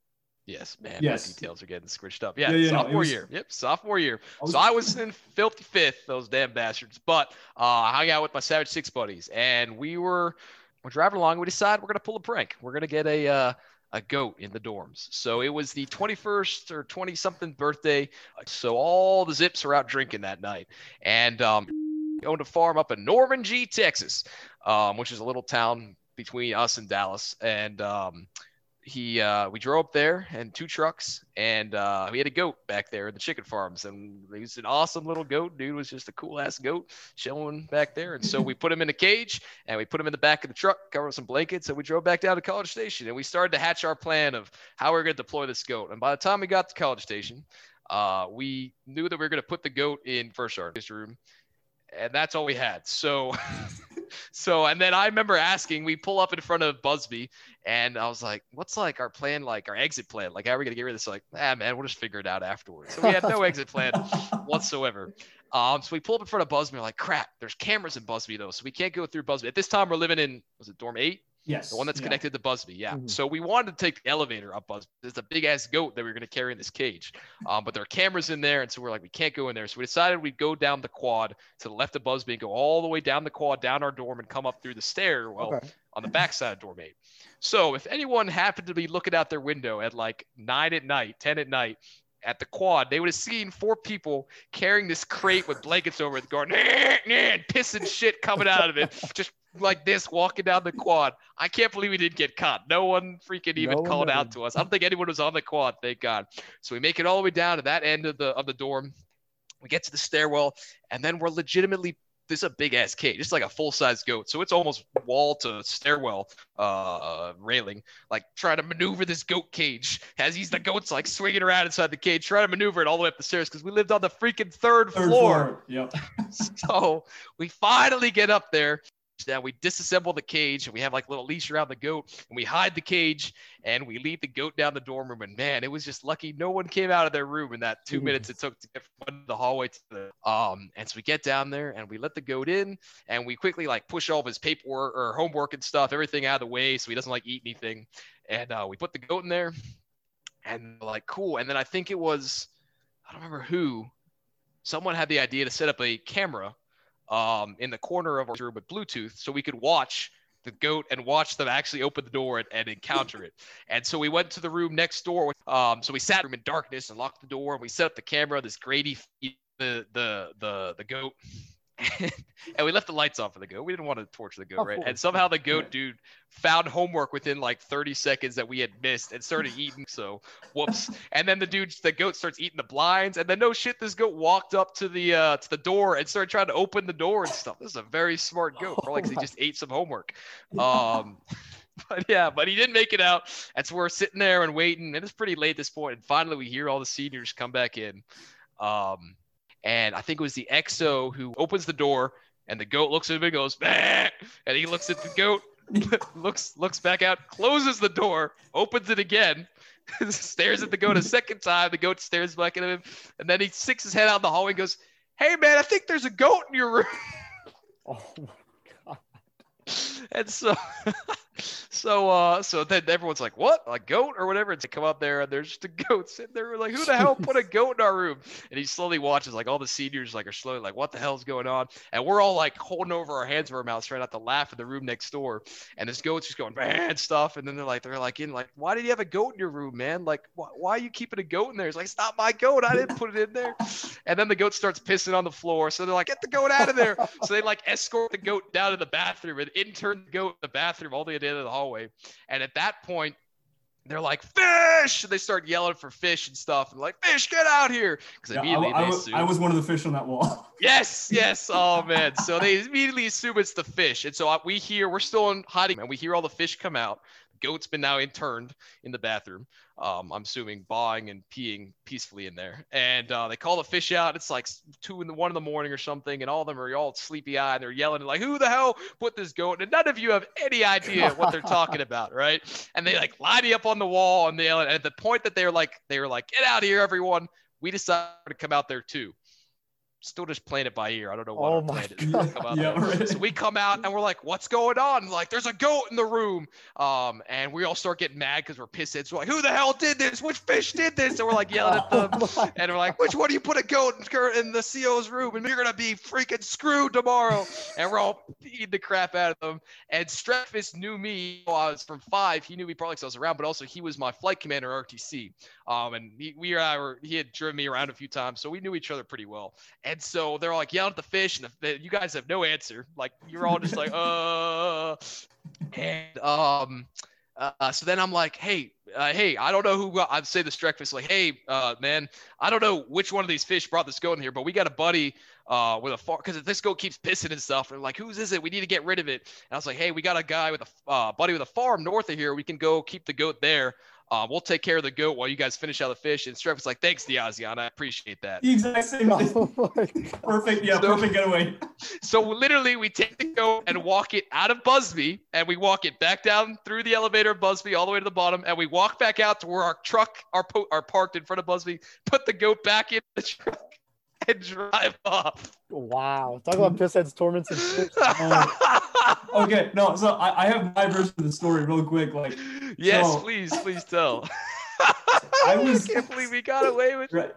Yes, man. Yes. My details are getting squished up. Yeah, Yeah, yeah, no, sophomore was- year. Yep, sophomore year. I was- So I was in filthy fifth, those damn bastards. But uh, I hung out with my Savage Six buddies, and we were we're driving along. We decided we're gonna pull a prank. We're gonna get a uh, a goat in the dorms. So it was the 21st or 20 something birthday. So all the zips are out drinking that night, and um, owned a farm up in Normangee, Texas, um, which is a little town between us and Dallas, and um, he uh, we drove up there and two trucks and uh, we had a goat back there in the chicken farms. And he was an awesome little goat. Dude was just a cool ass goat chilling back there. And so we put him in a cage and we put him in the back of the truck covered with some blankets and we drove back down to college station. And we started to hatch our plan of how we were going to deploy this goat. And by the time we got to college station uh, we knew that we were going to put the goat in first sergeant's room. And that's all we had. So so and then i remember asking we pull up in front of busby and I was like, what's like our plan, like our exit plan? Like, how are we going to get rid of this? Like, ah, man, we'll just figure it out afterwards. So we had no exit plan whatsoever. Um, so we pull up in front of Busby. We're like, crap, there's cameras in Busby though. So we can't go through Busby. At this time, we're living in, was it dorm eight? Yes. The one that's yeah. connected to Busby. Yeah. Mhm. So we wanted to take the elevator up Busby. There's a big ass goat that we were going to carry in this cage. Um, but there are cameras in there. And so we're like, we can't go in there. So we decided we'd go down the quad to the left of Busby and go all the way down the quad, down our dorm, and come up through the stairwell Okay. on the backside of dorm eight. So if anyone happened to be looking out their window at like nine at night, 10 at night, at the quad, they would have seen four people carrying this crate with blankets over it, going, nah, nah, and pissing shit coming out of it, just like this, walking down the quad. I can't believe we didn't get caught. No one freaking even No one called out to us. I don't think anyone was on the quad, thank God. So we make it all the way down to that end of the of the dorm. We get to the stairwell, and then we're legitimately this is a big ass cage. It's like a full size goat, so it's almost wall to stairwell uh, railing. Like trying to maneuver this goat cage as he's the goat's like swinging around inside the cage, trying to maneuver it all the way up the stairs because we lived on the freaking third, Third floor. floor. Yep. so we finally get up there. Now we disassemble the cage and we have like a little leash around the goat and we hide the cage and we lead the goat down the dorm room. And man, it was just lucky no one came out of their room in that two minutes it took to get from the hallway to the um. And so we get down there and we let the goat in and we quickly like push all of his paperwork or homework and stuff, everything out of the way so he doesn't like eat anything. And uh, we put the goat in there and like cool. And then I think it was I don't remember who. Someone had the idea to set up a camera um, in the corner of our room with Bluetooth so we could watch the goat and watch them actually open the door and, and encounter it. And so we went to the room next door. Um, so we sat in darkness and locked the door and we set up the camera, this Grady the the the the goat. and we left the lights on for the goat. We didn't want to torture the goat, Of right? course. And somehow the goat Right. dude found homework within like 30 seconds that we had missed and started eating. So whoops. And then the dude, the goat starts eating the blinds. And then no shit, this goat walked up to the uh to the door and started trying to open the door and stuff. This is a very smart goat, probably because he Oh my- just ate some homework. Um but yeah, but he didn't make it out. And so we're sitting there and waiting, and it's pretty late at this point. And finally we hear all the seniors come back in. Um and I think it was the EXO who opens the door and the goat looks at him and goes, "Bah!" and he looks at the goat, looks looks back out, closes the door, opens it again, stares at the goat a second time. The goat stares back at him, and then he sticks his head out in the hallway and goes, "Hey man, I think there's a goat in your room." Oh my god. And so so uh so then everyone's like what? A goat or whatever? And they come up there and there's just a goat sitting there. We're like who the hell put a goat in our room? And he slowly watches like all the seniors like are slowly like what the hell's going on? And we're all like holding over our hands over our mouths trying not to laugh in the room next door. And this goat's just going man stuff. And then they're like they're like in like why did you have a goat in your room man? Like why, why are you keeping a goat in there? It's like it's not my goat. I didn't put it in there. And then the goat starts pissing on the floor. So they're like get the goat out of there. So they like escort the goat down to the bathroom and intern the goat in the bathroom all the way down to the end of the hallway. And at that point, they're like fish, and they start yelling for fish and stuff, and like fish, get out here, because Yeah, I, immediately I they was, assume. I was one of the fish on that wall. Yes, yes. Oh man. So they immediately assume it's the fish, and so uh, we hear we're still in hiding, and we hear all the fish come out. Goat's been now interned in the bathroom. Um, I'm assuming bawing and peeing peacefully in there, and uh, they call the fish out. It's like two in the one in the morning or something, and all of them are all sleepy eyed. They're yelling like, "Who the hell put this goat?" And none of you have any idea what they're talking about, right? And they like line me up on the wall, and they. And at the point that they're like, they were like, "Get out of here, everyone!" We decided to come out there too. Still just playing it by ear. I don't know what Oh my. God. Come out Yeah, right. So we come out and we're like, "What's going on?" Like, there's a goat in the room. Um, and we all start getting mad because we're pissed. So we're like, "Who the hell did this? Which fish did this?" And we're like yelling at them. Oh And we're like, which one do you put a goat in, in the CO's room? And you're going to be freaking screwed tomorrow. And we're all beating the crap out of them. And Streckfist knew me while I was from five. He knew me probably because I was around, but also he was my flight commander at RTC. Um, and he, we were, he had driven me around a few times. So we knew each other pretty well. And so they're like yelling at the fish, and the, you guys have no answer. Like, you're all just like, uh. And um, uh, so then I'm like, hey, uh, hey, I don't know who I'd say the Streckfist, like, hey, uh, man, I don't know which one of these fish brought this goat in here, but we got a buddy uh, with a farm because this goat keeps pissing and stuff. And like, whose is it? We need to get rid of it. And I was like, hey, we got a guy with a uh, buddy with a farm north of here. We can go keep the goat there. Uh, we'll take care of the goat while you guys finish out the fish. And Streck was like, thanks, Niazian. I appreciate that. the exact same. Oh. Perfect. Yeah, So- perfect getaway. So literally, we take the goat and walk it out of Busby, and we walk it back down through the elevator of Busby all the way to the bottom, and we walk back out to where our truck are, po- are parked in front of Busby, put the goat back in the truck, and drive off. Wow. Talk about pissheads, torments, and fish. Okay, no, so I, I have my version of the story real quick. Like, yes, So- please, please tell. I was- can't believe we got away with. right.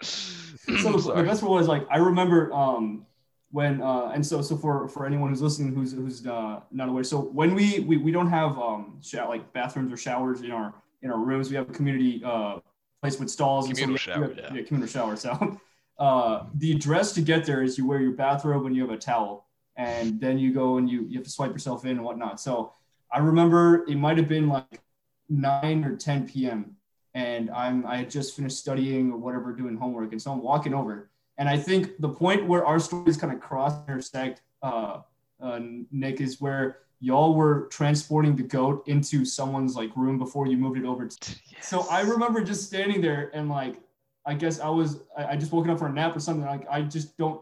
it. so the Sorry. best one was like I remember um when uh and so so for for anyone who's listening who's who's uh, not aware so when we we, we don't have um shower, like bathrooms or showers in our in our rooms we have a community uh place with stalls Communal and so you shower, have- yeah. yeah, communal shower. So uh, the address to get there is you wear your bathrobe and you have a towel, and then you go and you you have to swipe yourself in and whatnot. So I remember it might have been like nine or 10 p.m. and I'm I had just finished studying or whatever, doing homework, and so I'm walking over, and I think the point where our stories kind of cross intersect, uh, uh, Nick, is where y'all were transporting the goat into someone's like room before you moved it over. To- so I remember just standing there and like I guess I was I, I just woken up for a nap or something. Like I just don't.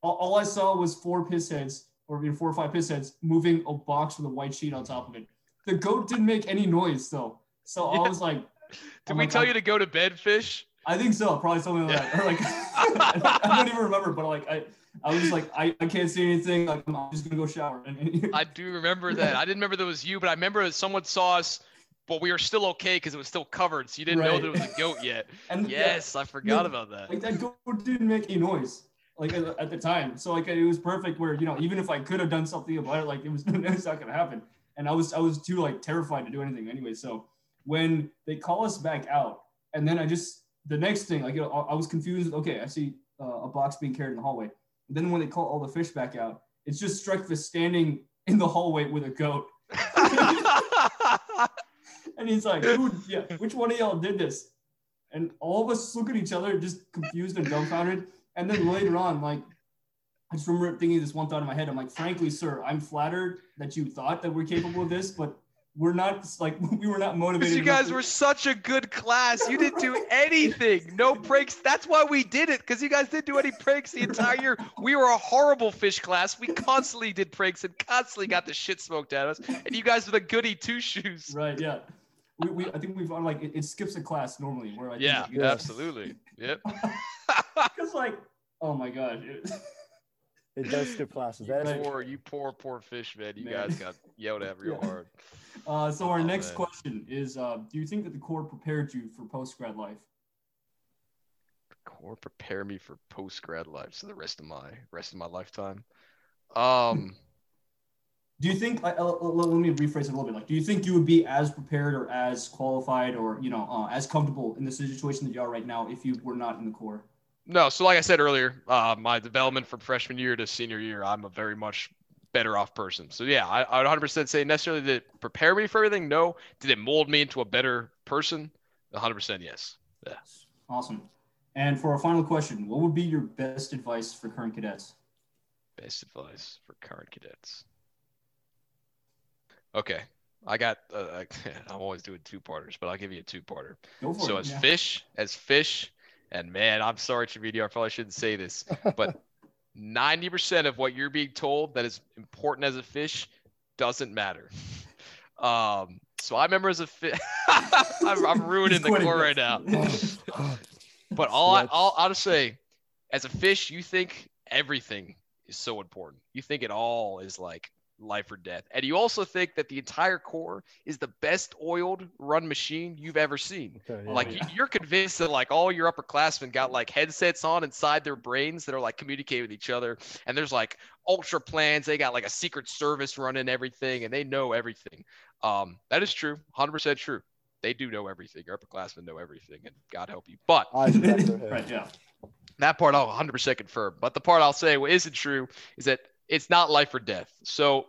All, all I saw was four piss heads or you know, four or five piss heads moving a box with a white sheet on top of it. The goat didn't make any noise though. So I was like, Did I'm we like, tell I'm- you to go to bed, fish? I think so, probably something like that. Or like I don't even remember, but like I, I was just like I, I can't see anything. Like I'm just gonna go shower. I do remember that. I didn't remember that was you, but I remember someone saw us, but we were still okay because it was still covered, so you didn't know Right. that it was a goat yet. and Yes, I forgot about that. like that goat didn't make any noise like at, at the time. So like it was perfect where you know even if i could have done something about it like it was it's not gonna happen. And i was i was too like terrified to do anything anyway. So when they call us back out and then i just the next thing like you know i, I was confused. Okay i see uh, a box being carried in the hallway. And then when they call all the fish back out it's just Streckfist standing in the hallway with a goat and he's like, dude, yeah, which one of y'all did this? And all of us look at each other, just confused and dumbfounded. And then later on, like, I just remember thinking this one thought in my head. I'm like, frankly, sir, I'm flattered that you thought that we're capable of this, but we're not like we were not motivated. You guys to- were such a good class. You didn't do anything. No pranks. That's why we did it. Because you guys didn't do any pranks the entire year. We were a horrible fish class. We constantly did pranks and constantly got the shit smoked out of us. And you guys were the goody two shoes. right, yeah. We, we I think we've on like it, it skips a class normally where I Yeah, think, Yeah. absolutely. Yep. because like oh my gosh, it- It does skip classes. That is Right. poor, you poor, poor fish, man. You Man. guys got yelled at real Yeah. hard. Uh, so our Oh, next man. question is: uh, Do you think that the Corps prepared you for post grad life? Corps prepare me for post grad life. So the rest of my rest of my lifetime. Um. Do you think? Let me rephrase it a little bit. Like, do you think you would be as prepared or as qualified or you know uh, as comfortable in the situation that you are right now if you were not in the Corps? No, so like I said earlier, uh, my development from freshman year to senior year, I'm a very much better off person. So yeah, I, I would 100% say necessarily did it prepare me for everything? No. Did it mold me into a better person? 100% yes. Awesome. And for our final question, what would be your best advice for current cadets? Best advice for current cadets. Okay, I got. Uh, I'm always doing two parters, but I'll give you a two parter. So it. as yeah. fish, as fish, and man, I'm sorry, Treviño, I probably shouldn't say this, but 90% of what you're being told that is important as a fish doesn't matter. Um, so I remember as a fish, I'm, I'm ruining the Corps right now. But all I, all I'll just say, as a fish, you think everything is so important. You think it all is like life or death, and you also think that the entire Corps is the best oiled run machine you've ever seen. Okay, yeah. Like Oh, yeah. you're convinced that like all your upperclassmen got like headsets on inside their brains that are like communicating with each other, and there's like ultra plans. They got like a secret service running everything, and they know everything. Um, that is true, 100% true. They do know everything. Your upperclassmen know everything, and God help you. But Eyes in the back of their head. right. Yeah. that part I'll 100% confirm. But the part I'll say what isn't true is that it's not life or death. So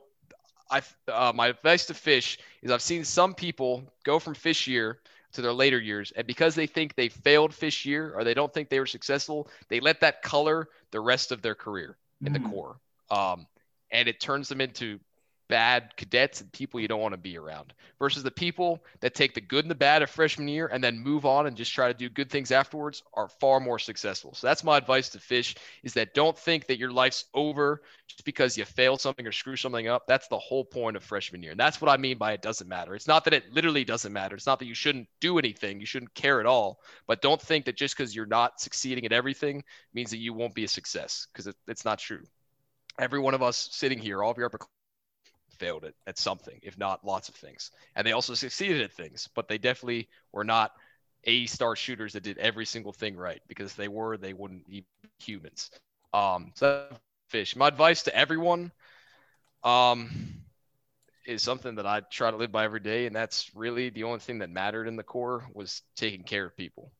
I uh, my advice to fish is I've seen some people go from fish year to their later years and because they think they failed fish year or they don't think they were successful, they let that color the rest of their career in the Mhm. Corps. Um, and it turns them into bad cadets and people you don't want to be around versus the people that take the good and the bad of freshman year and then move on and just try to do good things afterwards are far more successful. So that's my advice to fish is that don't think that your life's over just because you failed something or screw something up. That's the whole point of freshman year. And that's what I mean by it doesn't matter. It's not that it literally doesn't matter. It's not that you shouldn't do anything. You shouldn't care at all. But don't think that just because you're not succeeding at everything means that you won't be a success because it, it's not true. Every one of us sitting here, all of your upper failed it at something, if not lots of things. And they also succeeded at things, but they definitely were not A star shooters that did every single thing right because if they were, they wouldn't be humans. Um, so fish. My advice to everyone, um, is something that I try to live by every day, and that's really the only thing that mattered in the Corps was taking care of people.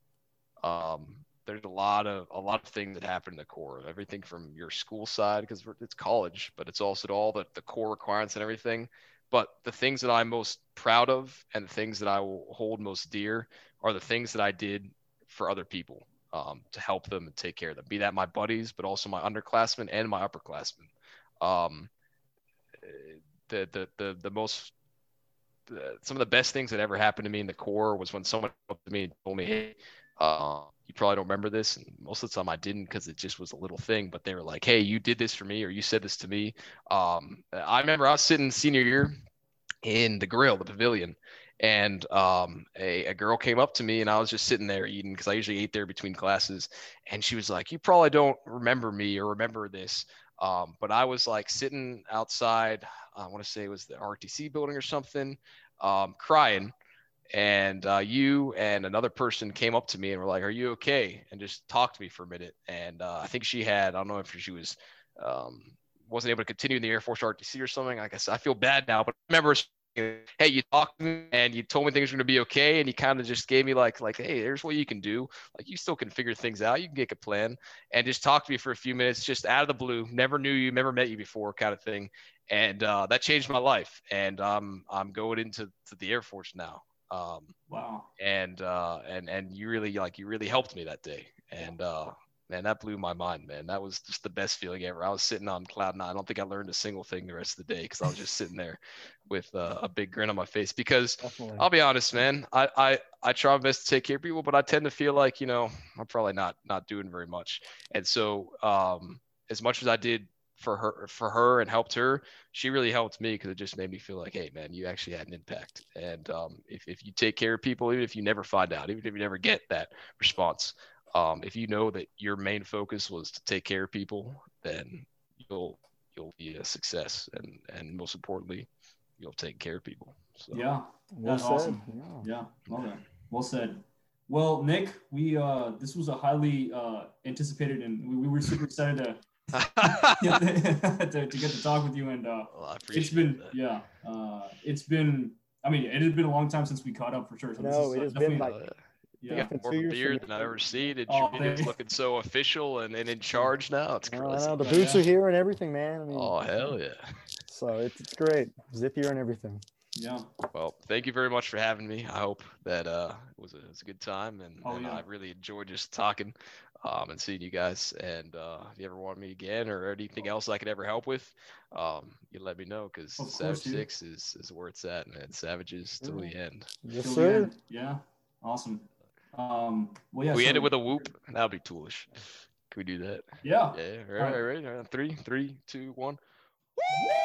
Um, there's a lot of a lot of things that happen in the Corps. Everything from your school side because it's college, but it's also all the the Corps requirements and everything. But the things that I'm most proud of and the things that I will hold most dear are the things that I did for other people um, to help them and take care of them. Be that my buddies, but also my underclassmen and my upperclassmen. Um, the, the the the most the, some of the best things that ever happened to me in the Corps was when someone up to me and told me, "Hey, uh, you probably don't remember this." And most of the time, I didn't because it just was a little thing. But they were like, "Hey, you did this for me, or you said this to me." Um, I remember I was sitting senior year in the grill, the pavilion, and um, a, a girl came up to me and I was just sitting there eating because I usually ate there between classes. And she was like, You probably don't remember me or remember this. Um, but I was like sitting outside, I want to say it was the RTC building or something, um, crying. And uh, you and another person came up to me and were like, Are you okay? And just talked to me for a minute. And uh, I think she had, I don't know if she was, um, wasn't able to continue in the Air Force RTC or something. I guess I feel bad now, but I remember hey, you talked to me and you told me things were going to be okay. And you kind of just gave me like, like, hey, here's what you can do. Like, you still can figure things out. You can get a plan and just talk to me for a few minutes, just out of the blue. Never knew you, never met you before, kind of thing. And uh, that changed my life. And um, I'm going into the Air Force now. Um, wow. And uh, and and you really like you really helped me that day. And uh, man, that blew my mind, man. That was just the best feeling ever. I was sitting on cloud nine. I don't think I learned a single thing the rest of the day because I was just sitting there with uh, a big grin on my face. Because Definitely. I'll be honest, man, I, I I try my best to take care of people, but I tend to feel like you know I'm probably not not doing very much. And so, um, as much as I did for her for her and helped her, she really helped me because it just made me feel like, hey, man, you actually had an impact. And um, if if you take care of people, even if you never find out, even if you never get that response, um, if you know that your main focus was to take care of people, then you'll you'll be a success, and and most importantly, you'll take care of people. So. Yeah, that's well awesome. Yeah. yeah, love that. Well said. Well, Nick, we uh, this was a highly uh, anticipated, and we, we were super excited to to, to, get to talk with you. And uh, well, it's been that. yeah, uh, it's been. I mean, it has been a long time since we caught up for sure. So no, it has been like yeah, got more beard than I've ever seen. And oh, looking so official and, and in charge now. It's crazy. the boots yeah. are here and everything, man. I mean, oh hell yeah! So it's, it's great, zip here and everything. Yeah. Well, thank you very much for having me. I hope that uh, it was a, it was a good time, and, oh, and yeah. I really enjoyed just talking um, and seeing you guys. And uh, if you ever want me again or anything else I could ever help with, um, you let me know because Savage Six is, is where it's at, man. Savages till the end. Yes, sir. Yeah. Awesome. Um, well, yeah. We so, end it with a whoop. That would be toolish. Can we do that? Yeah. Yeah. All right. All right. All right. Three, three, two, one. Woo!